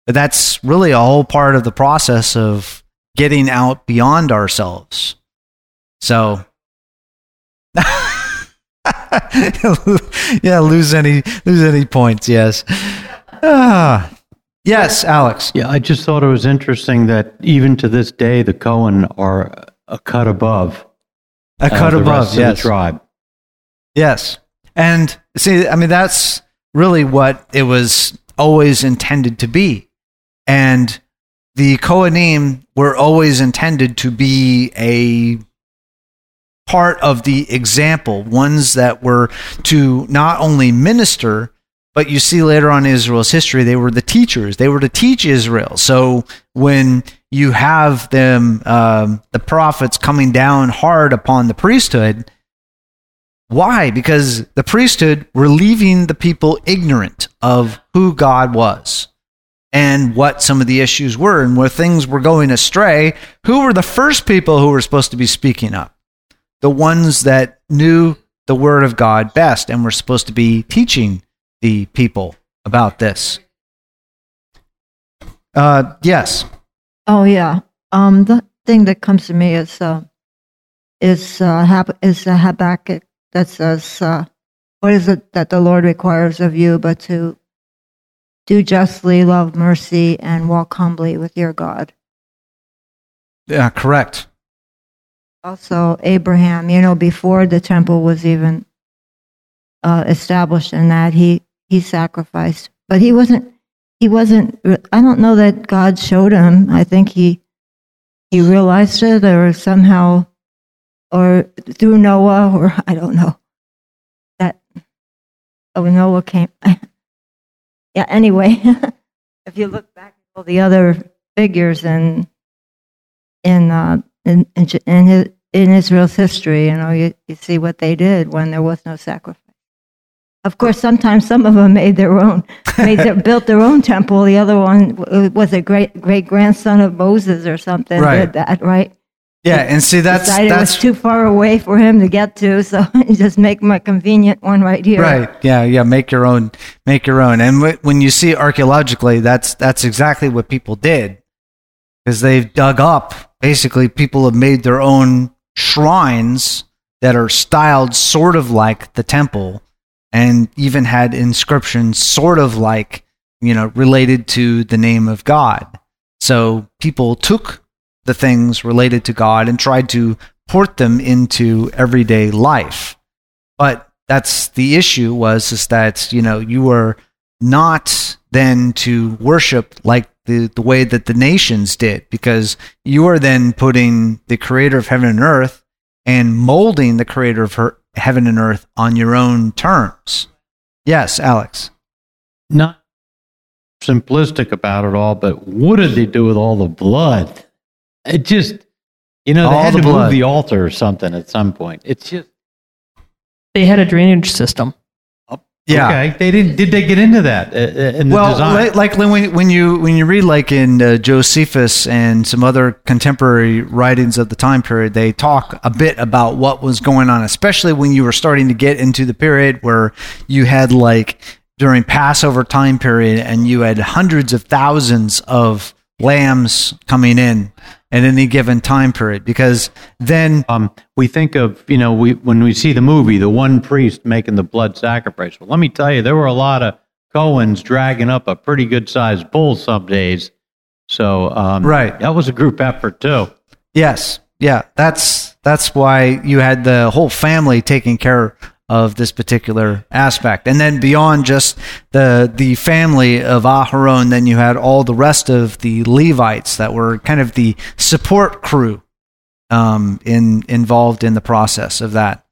But that's really a whole part of the process of getting out beyond ourselves. So yeah, lose any lose any points. Yes. Ah, yes, Alex. Yeah, I just thought it was interesting that even to this day, the Cohen are a cut above A uh, cut the above. Yes. the tribe. Yes. And see, I mean, that's really what it was always intended to be. And the Kohanim were always intended to be a part of the example, ones that were to not only minister, but you see later on Israel's history, they were the teachers. They were to teach Israel. So when you have them, um, the prophets coming down hard upon the priesthood, why? Because the priesthood were leaving the people ignorant of who God was and what some of the issues were and where things were going astray. Who were the first people who were supposed to be speaking up? The ones that knew the word of God best and were supposed to be teaching the people about this. Uh, yes. Oh yeah. Um, the thing that comes to me is uh, is uh, Hab- is uh, Habakkuk that says, uh, "What is it that the Lord requires of you, but to do justly, love mercy, and walk humbly with your God." Yeah, correct. Also, Abraham, you know, before the temple was even uh, established, and that he he sacrificed, but he wasn't. He wasn't. I don't know that God showed him. I think he he realized it, or somehow, or through Noah, or I don't know that. Oh, Noah came. yeah. Anyway, if you look back at all the other figures in in uh, in in, in, his, in Israel's history, you know, you, you see what they did when there was no sacrifice. Of course, sometimes some of them made their own, made their, built their own temple. The other one was a great great grandson of Moses or something. Right. Did that right? Yeah, and see that's Decided it that's was too far away for him to get to, so just make a convenient one right here. Right. Yeah. Yeah. Make your own. Make your own. And wh- when you see archaeologically, that's that's exactly what people did, because they've dug up. Basically, people have made their own shrines that are styled sort of like the temple, and even had inscriptions sort of like you know related to the name of God. So people took the things related to God and tried to port them into everyday life. But that's the issue was is that you know you were not then to worship like the, the way that the nations did because you are then putting the creator of heaven and earth and molding the creator of her, heaven and earth on your own terms yes alex Not simplistic about it all, but what did they do with all the blood? It just, you know, they All had the to blood. move the altar or something at some point. It's just They had a drainage system. Yeah okay. They didn't. Did they get into that uh, uh, in the well, design? li- like when when you when you read like in uh, Josephus and some other contemporary writings of the time period, they talk a bit about what was going on, especially when you were starting to get into the period where you had like during Passover time period, and you had hundreds of thousands of lambs coming in at any given time period, because then um, we think of you know we when we see the movie the one priest making the blood sacrifice well let me tell you there were a lot of cohens dragging up a pretty good sized bull some days so um, Right. that was a group effort too Yes. Yeah. That's that's why you had the whole family taking care of this particular aspect. And then beyond just the the family of Aharon, then you had all the rest of the Levites that were kind of the support crew um, in involved in the process of that.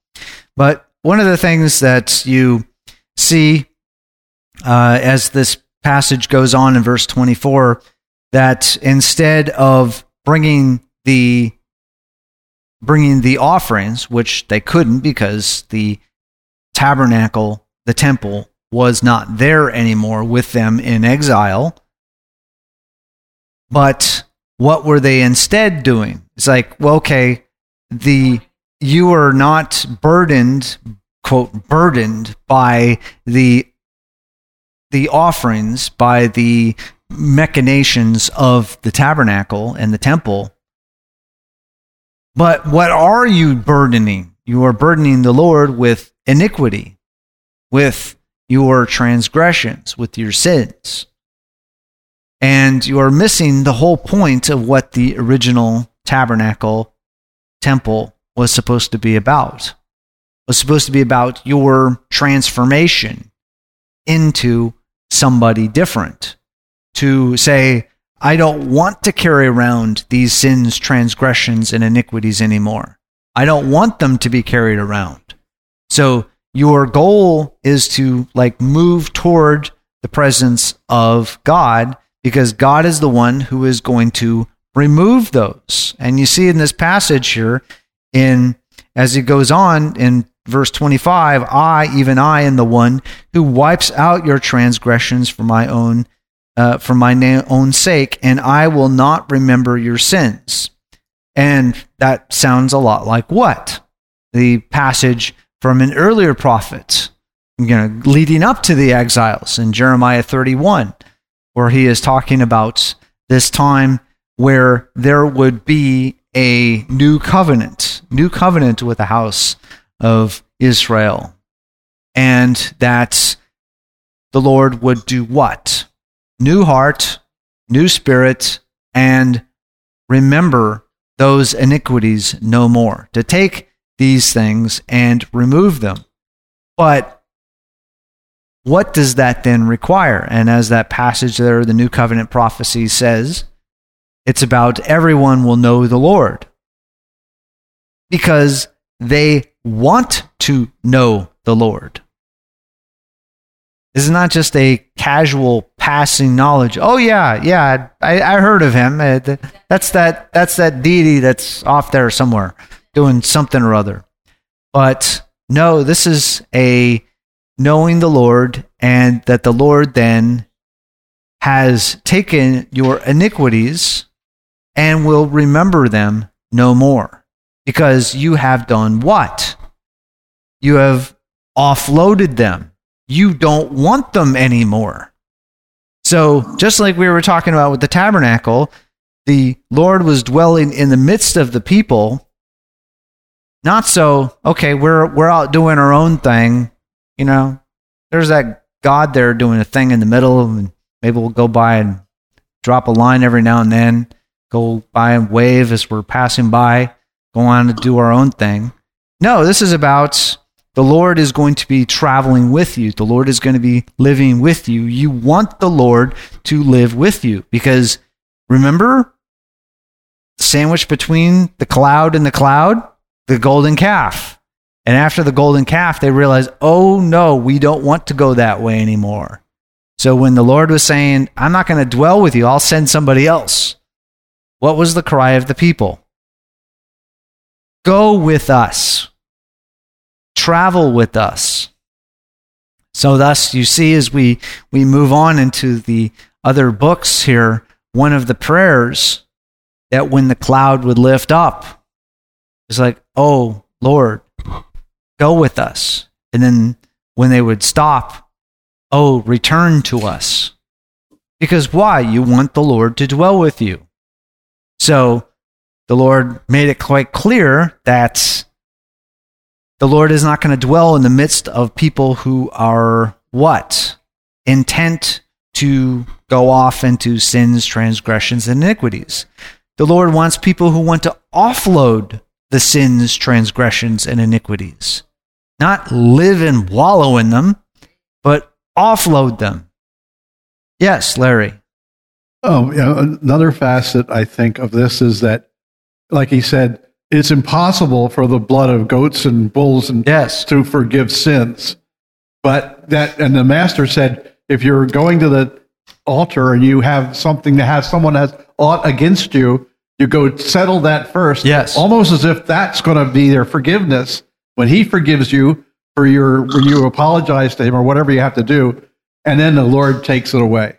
But one of the things that you see uh, as this passage goes on in verse 24 that instead of bringing the bringing the offerings which they couldn't because the tabernacle the temple was not there anymore with them in exile but what were they instead doing it's like well okay the you are not burdened quote burdened by the the offerings by the machinations of the tabernacle and the temple. But what are you burdening? You are burdening the Lord with iniquity, with your transgressions, with your sins. And you are missing the whole point of what the original tabernacle temple was supposed to be about. It was supposed to be about your transformation into somebody different. To say, I don't want to carry around these sins, transgressions, and iniquities anymore. I don't want them to be carried around. So your goal is to like move toward the presence of God because God is the one who is going to remove those. And you see in this passage here in as he goes on in verse 25 I, even I, am the one who wipes out your transgressions for my own. Uh, for my na- own sake, and I will not remember your sins. And that sounds a lot like what? The passage from an earlier prophet, you know, leading up to the exiles in Jeremiah 31, where he is talking about this time where there would be a new covenant, new covenant with the house of Israel. And that the Lord would do what? New heart, new spirit, and remember those iniquities no more. To take these things and remove them. But what does that then require? And as that passage there, the New Covenant prophecy says, it's about everyone will know the Lord. Because they want to know the Lord. This is not just a casual passing knowledge. Oh yeah, yeah, I, I heard of him. Uh, That's that. That's that deity that's off there somewhere doing something or other. But no, this is a knowing the Lord, and that the Lord then has taken your iniquities and will remember them no more because you have done what? You have offloaded them. You don't want them anymore. So, just like we were talking about with the tabernacle, the Lord was dwelling in the midst of the people. Not so, okay, we're, we're out doing our own thing. You know, there's that God there doing a thing in the middle, and maybe we'll go by and drop a line every now and then, go by and wave as we're passing by go on to do our own thing. No, this is about the Lord is going to be traveling with you. The Lord is going to be living with you. You want the Lord to live with you because remember, sandwich between the cloud and the cloud, the golden calf. And after the golden calf, they realized, oh no, we don't want to go that way anymore. So when the Lord was saying, I'm not going to dwell with you, I'll send somebody else, what was the cry of the people? Go with us. Travel with us. So, thus, you see, as we, we move on into the other books here, one of the prayers that when the cloud would lift up is like, Oh, Lord, go with us. And then when they would stop, Oh, return to us. Because why? You want the Lord to dwell with you. So, the Lord made it quite clear that the Lord is not going to dwell in the midst of people who are what? Intent to go off into sins, transgressions, and iniquities. The Lord wants people who want to offload the sins, transgressions, and iniquities. Not live and wallow in them, but offload them. Yes, Larry. Oh, yeah. Another facet I think of this is that like he said, it's impossible for the blood of goats and bulls and Yes. to forgive sins. But that, and the master said, if you're going to the altar and you have something that has someone has aught against you, you go settle that first. Yes. Almost as if that's going to be their forgiveness. When he forgives you for your, when you apologize to him or whatever you have to do, and then the Lord takes it away.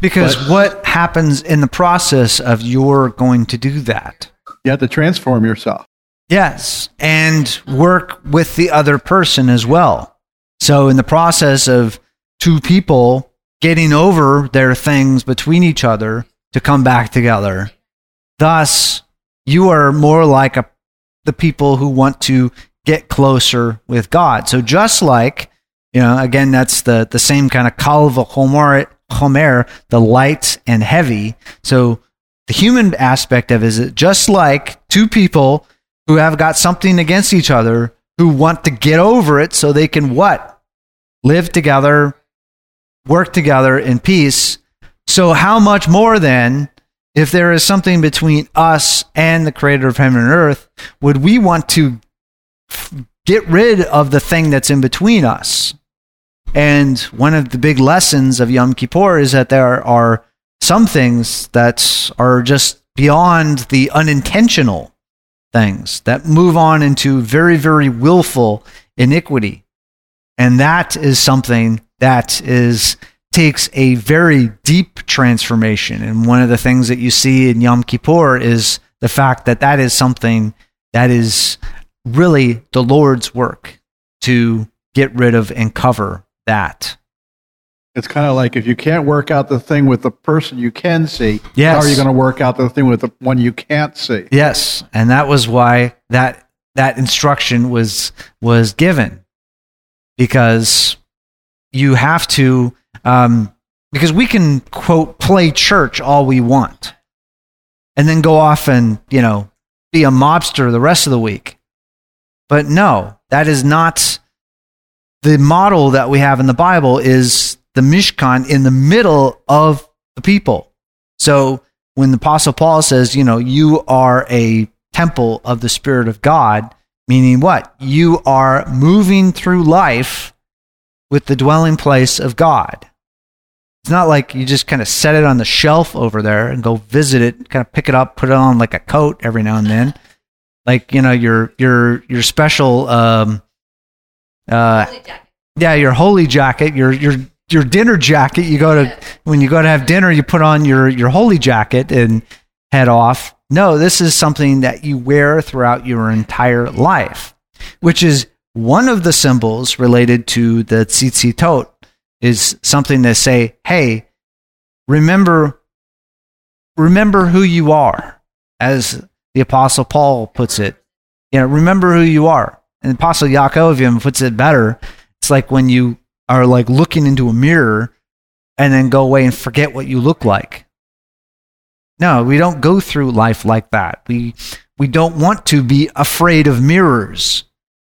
Because what happens in the process of you're going to do that? You have to transform yourself. Yes, and work with the other person as well. So, in the process of two people getting over their things between each other to come back together, thus, you are more like a, the people who want to get closer with God. So, just like, you know, again, that's the, the same kind of kal vachomer, the light and heavy. So, the human aspect of it is just like two people who have got something against each other who want to get over it so they can what? Live together, work together in peace. So, how much more then, if there is something between us and the creator of heaven and earth, would we want to get rid of the thing that's in between us? And one of the big lessons of Yom Kippur is that there are some things that are just beyond the unintentional things that move on into very, very willful iniquity. And that is something that is takes a very deep transformation. And one of the things that you see in Yom Kippur is the fact that that is something that is really the Lord's work to get rid of and cover that. It's kind of like if you can't work out the thing with the person you can see, Yes. how are you going to work out the thing with the one you can't see? Yes, and that was why that that instruction was was given because you have to um, because we can quote play church all we want and then go off and you know be a mobster the rest of the week but no that is not the model that we have in the bible is the mishkan in the middle of the people. So when the apostle paul says you know you are a temple of the spirit of god meaning what? You are moving through life with the dwelling place of god. It's not like you just kind of set it on the shelf over there and go visit it, kind of pick it up, put it on like a coat every now and then. Like, you know, your your your special um uh yeah, your holy jacket, your your your dinner jacket. You go to when you go to have dinner, you put on your your holy jacket and head off. No, this is something that you wear throughout your entire life, which is one of the symbols related to the tzitzitot is something to say, hey, remember, remember who you are, as the Apostle Paul puts it. You know, remember who you are. And Apostle Yaakov puts it better. It's like when you are like looking into a mirror and then go away and forget what you look like. No, we don't go through life like that. We we don't want to be afraid of mirrors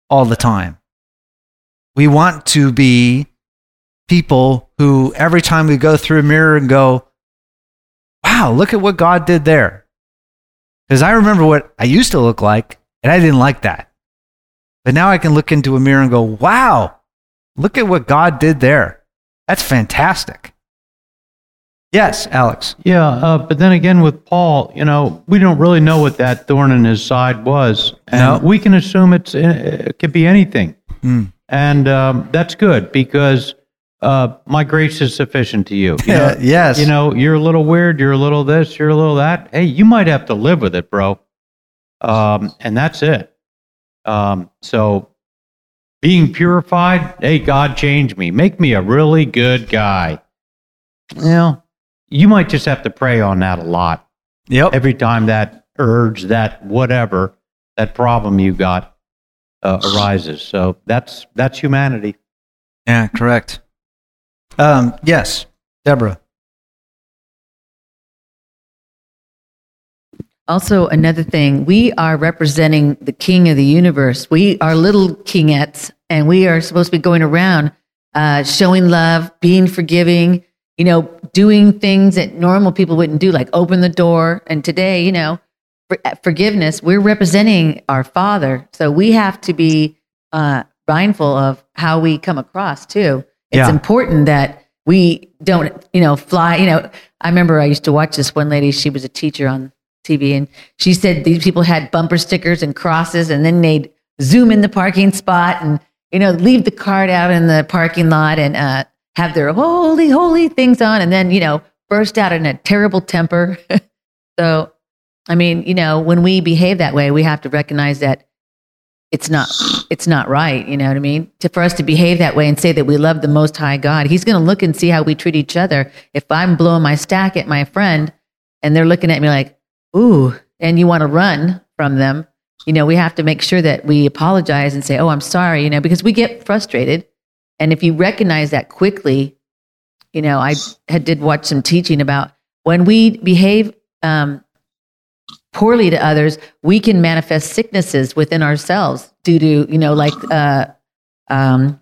all the time. We want to be people who every time we go through a mirror and go, wow, look at what God did there. Because I remember what I used to look like, and I didn't like that. But now I can look into a mirror and go, wow, look at what God did there. That's fantastic. Yes, Alex. Yeah, uh, but then again, with Paul, you know, we don't really know what that thorn in his side was, and No. we can assume it's uh, it could be anything, Hmm. and um, that's good because uh, my grace is sufficient to you. you know? yes. you know, you're a little weird, you're a little this, you're a little that. Hey, you might have to live with it, bro, um, and that's it. Um, so, being purified, hey, God, change me, make me a really good guy. Well, you might just have to pray on that a lot Yep. every time that urge, that whatever, that problem you got uh, arises. So that's that's humanity. Yeah, correct. Um, yes, Deborah. Also, another thing, we are representing the king of the universe. We are little kingettes, and we are supposed to be going around uh, showing love, being forgiving, you know, doing things that normal people wouldn't do, like open the door. And today, you know, for, uh, forgiveness, we're representing our Father, so we have to be uh, mindful of how we come across too. It's Yeah. important that we don't, you know, fly. You know, I remember I used to watch this one lady. She was a teacher on TV, and she said these people had bumper stickers and crosses, and then they'd zoom in the parking spot and you know leave the cart out in the parking lot and uh, have their holy holy things on, and then you know burst out in a terrible temper. so, I mean, you know, when we behave that way, we have to recognize that it's not it's not right you know what i mean to for us to behave that way and say that we love the most high god he's going to look and see how we treat each other if i'm blowing my stack at my friend and they're looking at me like ooh and you want to run from them you know we have to make sure that we apologize and say oh i'm sorry you know because we get frustrated. And if you recognize that quickly you know i had did watch some teaching about when we behave um, poorly to others, we can manifest sicknesses within ourselves due to, you know, like, uh, um,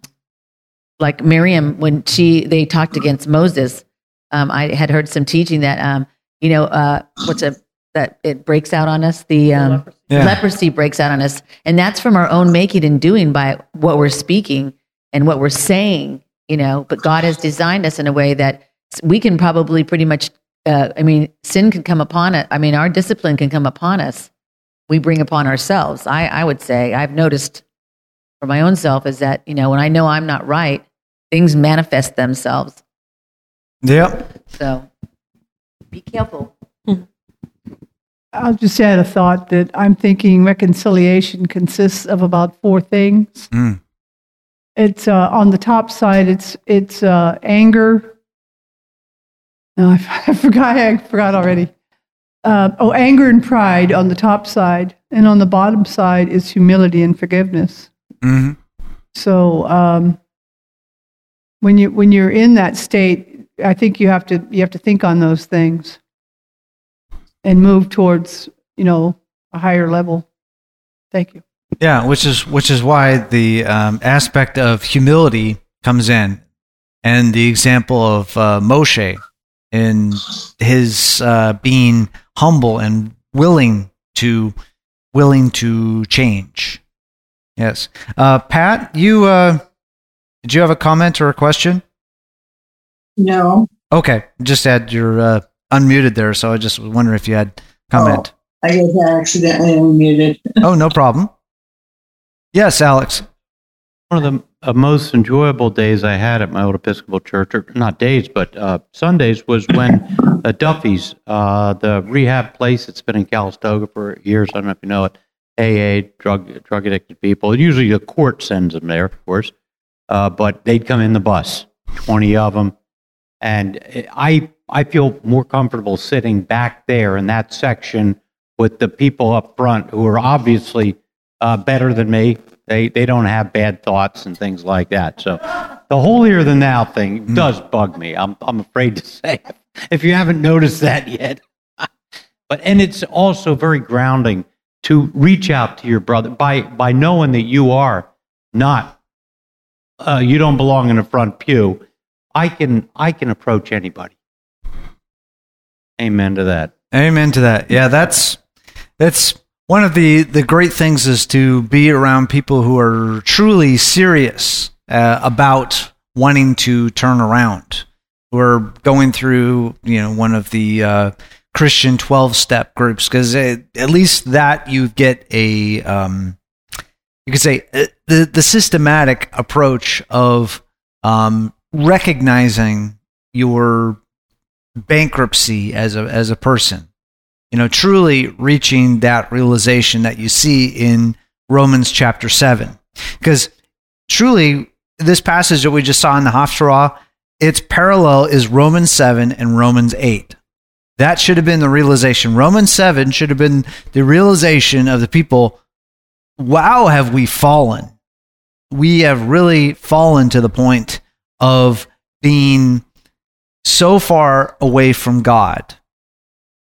like Miriam, when she, they talked against Moses, um, I had heard some teaching that, um, you know, uh, what's a, that it breaks out on us, the, um, Yeah. leprosy breaks out on us. And that's from our own making and doing by what we're speaking and what we're saying, you know, but God has designed us in a way that we can probably pretty much uh, I mean, sin can come upon it. I mean, our discipline can come upon us. We bring upon ourselves. I, I would say I've noticed for my own self is that you know when I know I'm not right, things manifest themselves. Yep. So be careful. I'll just add a thought that I'm thinking reconciliation consists of about four things. Mm. It's uh, on the top side. It's it's uh, anger. No, I, I forgot. I forgot already. Uh, oh, anger and pride on the top side, and on the bottom side is humility and forgiveness. hmm So um, when you when you're in that state, I think you have to you have to think on those things and move towards you know a higher level. Thank you. Yeah, which is which is why the um, aspect of humility comes in, and the example of uh, Moshe in his uh, being humble and willing to willing to change. Yes, uh, Pat, you uh, did you have a comment or a question? No, Okay, just add your uh, unmuted there, so I just was wondering if you had comment. I guess I accidentally unmuted. oh no problem. Yes, Alex. One of the uh, most enjoyable days I had at my old Episcopal church, or not days, but uh, Sundays, was when uh, Duffy's, uh, the rehab place that's been in Calistoga for years, I don't know if you know it, AA, drug drug addicted people. Usually the court sends them there, of course, uh, but they'd come in the bus, 20 of them. And I, I feel more comfortable sitting back there in that section with the people up front who are obviously uh, better than me. They they don't have bad thoughts and things like that. So the holier than thou thing does bug me. I'm I'm afraid to say it, if you haven't noticed that yet. but and it's also very grounding to reach out to your brother by by knowing that you are not uh, you don't belong in the front pew. I can I can approach anybody. Amen to that. Amen to that. Yeah, that's that's one of the the great things is to be around people who are truly serious uh, about wanting to turn around, We're going through you know one of the uh, Christian twelve step groups because at least that you get a um, you could say uh, the the systematic approach of um, recognizing your bankruptcy as a as a person. You know truly reaching that realization that you see in Romans chapter 7 because truly this passage that we just saw in the Haftarah its parallel is Romans 7 and Romans 8 that should have been the realization. Romans 7 should have been the realization of the people wow have we fallen. We have really fallen to the point of being so far away from God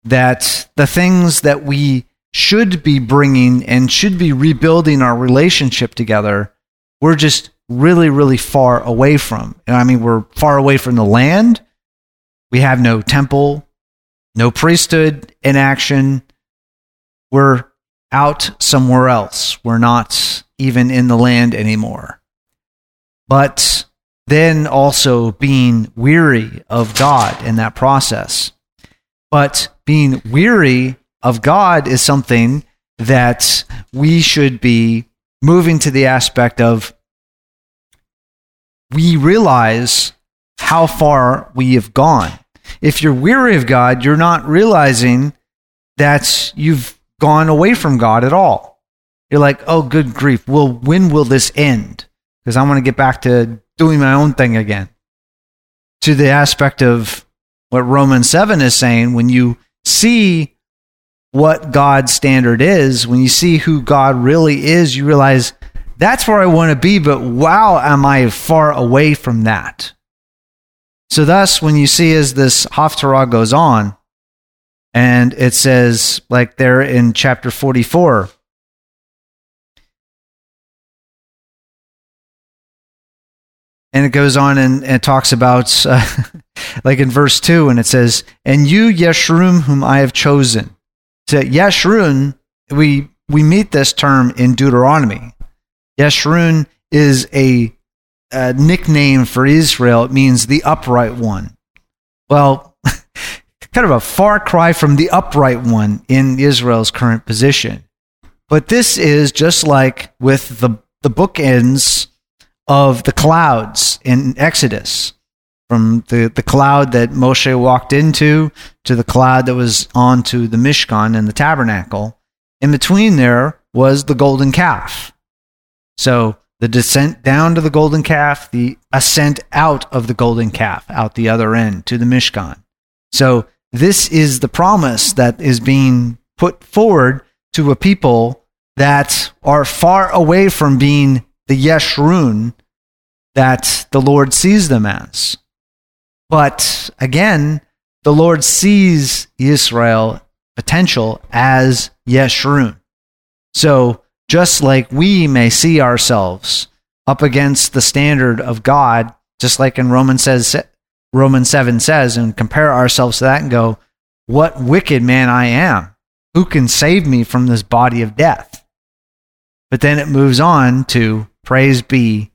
that the things that we should be bringing and should be rebuilding our relationship together, we're just really, really far away from. I mean, we're far away from the land. We have no temple, no priesthood in action. we're out somewhere else. We're not even in the land anymore. But then also being weary of God in that process. But being weary of God is something that we should be moving to the aspect of we realize how far we have gone. If you're weary of God, you're not realizing that you've gone away from God at all. You're like, oh, good grief. Well, when will this end? Because I want to get back to doing my own thing again. To the aspect of what Romans 7 is saying, when you see what God's standard is, when you see who God really is, you realize that's where I want to be, but wow, am I far away from that. So, thus, when you see as this Haftarah goes on, and it says, like there in chapter 44, and it goes on and, and talks about, uh, like in verse 2, and it says, And you, Yeshurun, whom I have chosen. So, Yeshurun, we, we meet this term in Deuteronomy. Yeshurun is a, a nickname for Israel. It means the upright one. Well, kind of a far cry from the upright one in Israel's current position. But this is just like with the, the bookends of the clouds in Exodus, from the, the cloud that Moshe walked into to the cloud that was onto the Mishkan and the tabernacle. In between there was the golden calf. So the descent down to the golden calf, the ascent out of the golden calf, out the other end to the Mishkan. So this is the promise that is being put forward to a people that are far away from being the Yeshurun that the Lord sees them as. But again, the Lord sees Israel potential as Yeshurun. So just like we may see ourselves up against the standard of God, just like in Romans says Romans 7 says, and compare ourselves to that and go, What wicked man I am! Who can save me from this body of death? But then it moves on to praise be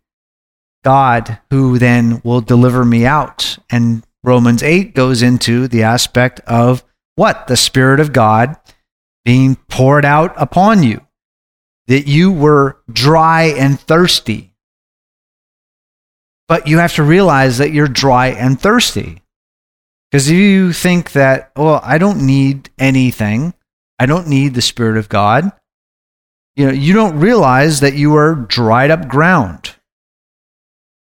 God who then will deliver me out. And Romans 8 goes into the aspect of what? The Spirit of God being poured out upon you, that you were dry and thirsty. But you have to realize that you're dry and thirsty. Because if you think that, well, I don't need anything, I don't need the Spirit of God. You know, you don't realize that you are dried up ground.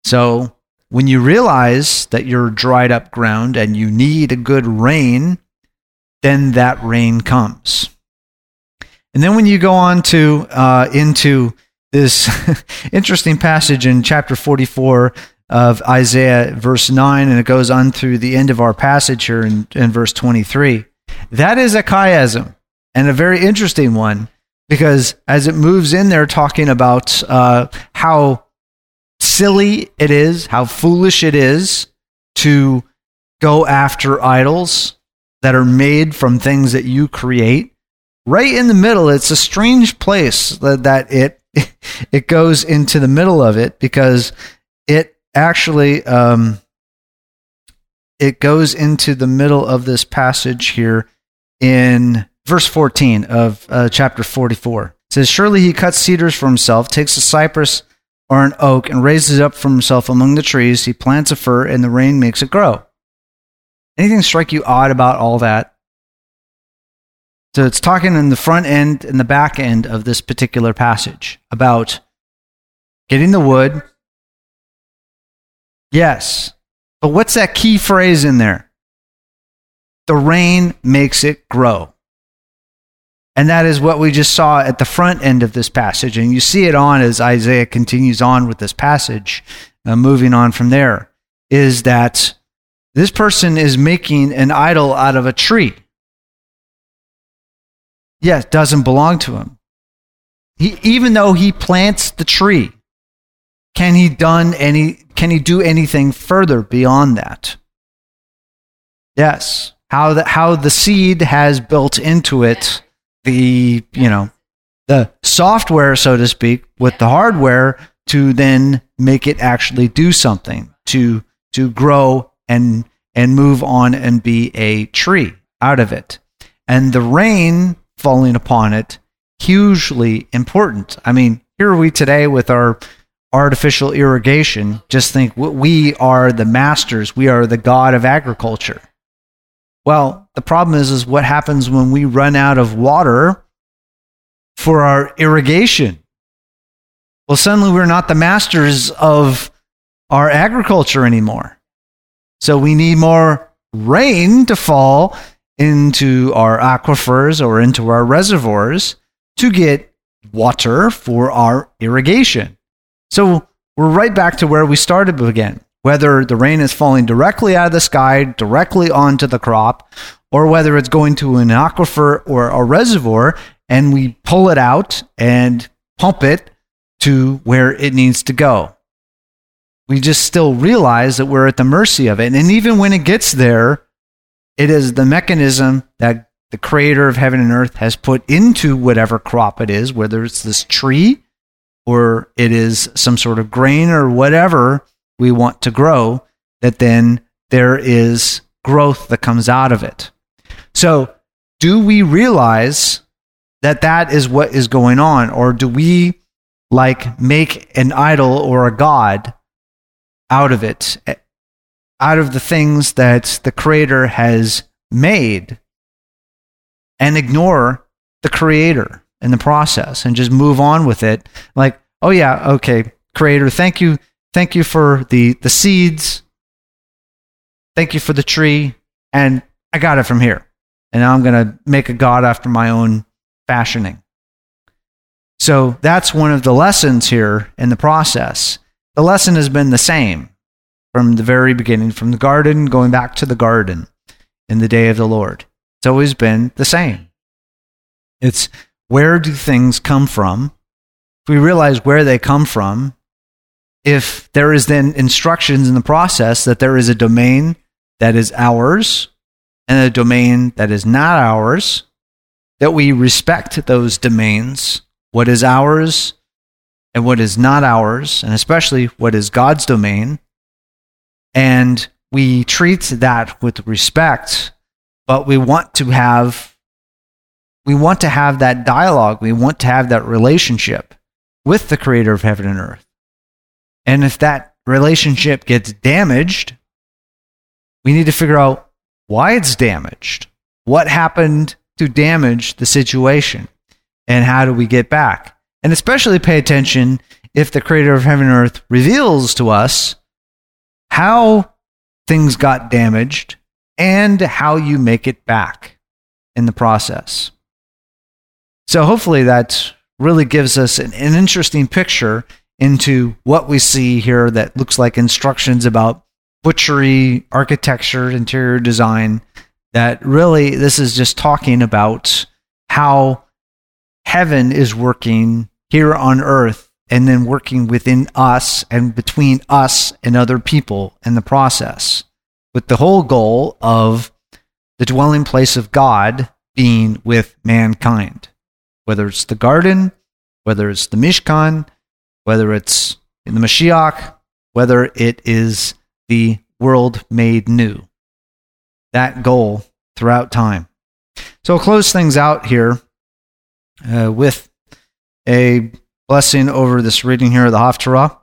So when you realize that you're dried up ground and you need a good rain, then that rain comes. And then when you go on to uh, into this interesting passage in chapter 44 of Isaiah, verse 9, and it goes on through the end of our passage here in, in verse 23. That is a chiasm, and a very interesting one, because as it moves in there talking about uh, how silly it is, how foolish it is to go after idols that are made from things that you create. Right in the middle, it's a strange place that, that it it goes into the middle of it because it actually um, it goes into the middle of this passage here in verse 14 of uh, chapter 44. It says, Surely he cuts cedars for himself, takes a cypress or an oak and raises it up for himself among the trees. He plants a fir, and the rain makes it grow. Anything strike you odd about all that? So it's talking in the front end and the back end of this particular passage about getting the wood. Yes. But what's that key phrase in there? The rain makes it grow. And that is what we just saw at the front end of this passage. And you see it on as Isaiah continues on with this passage, uh, moving on from there, is that this person is making an idol out of a tree. Yes, yeah, doesn't belong to him. He, even though he plants the tree, can he done any can he do anything further beyond that? Yes. How the, how the seed has built into it the, you know, the software, so to speak, with the hardware to then make it actually do something, to to grow and and move on and be a tree out of it. And the rain falling upon it, hugely important. I mean, here are we today with our artificial irrigation. Just think we are the masters, we are the god of agriculture. Well, the problem is, is what happens when we run out of water for our irrigation? Well, suddenly we're not the masters of our agriculture anymore. So we need more rain to fall into our aquifers or into our reservoirs to get water for our irrigation. So we're right back to where we started again. Whether the rain is falling directly out of the sky, directly onto the crop, or whether it's going to an aquifer or a reservoir, and we pull it out and pump it to where it needs to go. We just still realize that we're at the mercy of it. And even when it gets there, it is the mechanism that the creator of heaven and earth has put into whatever crop it is, whether it's this tree or it is some sort of grain or whatever we want to grow, that then there is growth that comes out of it. So, do we realize that that is what is going on? Or do we like make an idol or a god out of it, eh, out of the things that the creator has made and ignore the creator? in the process and just move on with it. Like, oh yeah, okay, creator, thank you, thank you for the the seeds. Thank you for the tree, and I got it from here. And now I'm going to make a god after my own fashioning. So that's one of the lessons here in the process. The lesson has been the same from the very beginning, from the garden going back to the garden in the day of the Lord. It's always been the same. It's where do things come from? If we realize where they come from, if there is then instructions in the process that there is a domain that is ours and a domain that is not ours, that we respect those domains, what is ours and what is not ours, and especially what is God's domain, and we treat that with respect, but we want to have we want to have that dialogue. We want to have that relationship with the creator of heaven and earth. And if that relationship gets damaged, we need to figure out why it's damaged. What happened to damage the situation? And how do we get back? And especially pay attention if the creator of heaven and earth reveals to us how things got damaged and how you make it back in the process. So hopefully that really gives us an, an interesting picture into what we see here that looks like instructions about butchery, architecture, interior design. That really, this is just talking about how heaven is working here on earth and then working within us and between us and other people in the process, with the whole goal of the dwelling place of God being with mankind whether it's the garden, whether it's the Mishkan, whether it's in the Mashiach, whether it is the world made new. That goal throughout time. So I'll close things out here uh, with a blessing over this reading here of the Haftarah.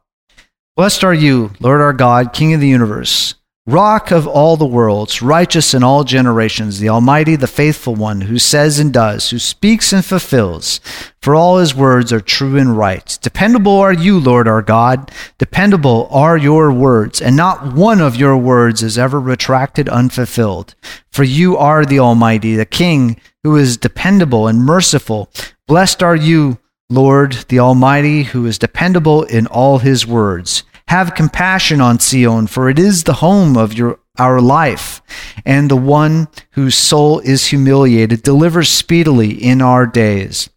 Blessed are you, Lord our God, King of the universe Rock of all the worlds, righteous in all generations, the Almighty, the faithful one, who says and does, who speaks and fulfills, for all his words are true and right. Dependable are you, Lord our God. Dependable are your words, and not one of your words is ever retracted unfulfilled. For you are the Almighty, the King, who is dependable and merciful. Blessed are you, Lord, the Almighty, who is dependable in all his words. Have compassion on Zion, for it is the home of your our life, and the one whose soul is humiliated delivers speedily in our days.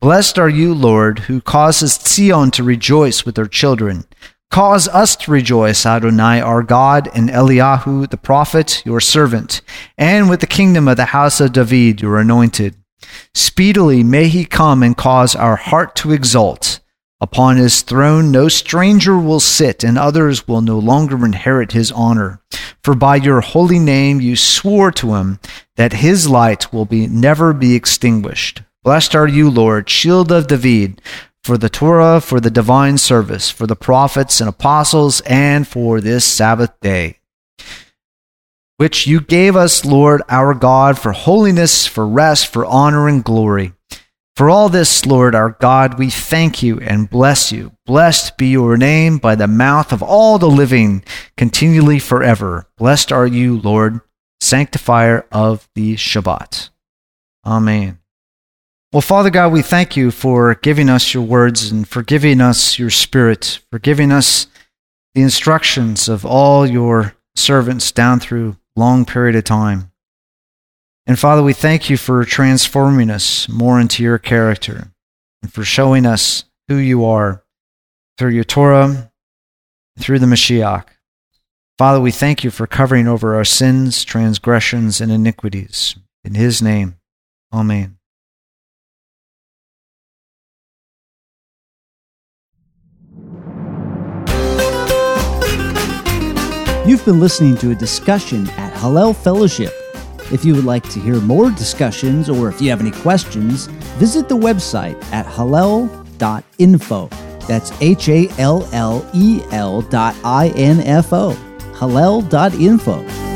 Blessed are you, Lord, who causes Zion to rejoice with her children. Cause us to rejoice, Adonai, our God, and Eliyahu, the prophet, your servant, and with the kingdom of the house of David, your anointed. Speedily may he come and cause our heart to exult. Upon his throne no stranger will sit, and others will no longer inherit his honor. For by your holy name you swore to him that his light will be never be extinguished. Blessed are you, Lord, shield of David, for the Torah, for the divine service, for the prophets and apostles, and for this Sabbath day which you gave us, Lord our God, for holiness, for rest, for honor and glory. For all this, Lord our God, we thank you and bless you. Blessed be your name by the mouth of all the living, continually forever. Blessed are you, Lord, sanctifier of the Shabbat. Amen. Well, Father God, we thank you for giving us your words and for giving us your spirit, for giving us the instructions of all your servants down through long period of time. And Father, we thank you for transforming us more into your character and for showing us who you are through your Torah, through the Mashiach. Father, we thank you for covering over our sins, transgressions, and iniquities. In his name, amen. You've been listening to a discussion at Hallel Fellowship. If you would like to hear more discussions or if you have any questions, visit the website at hallel.info. That's H A L L E L dot I N F O. Hallel.info.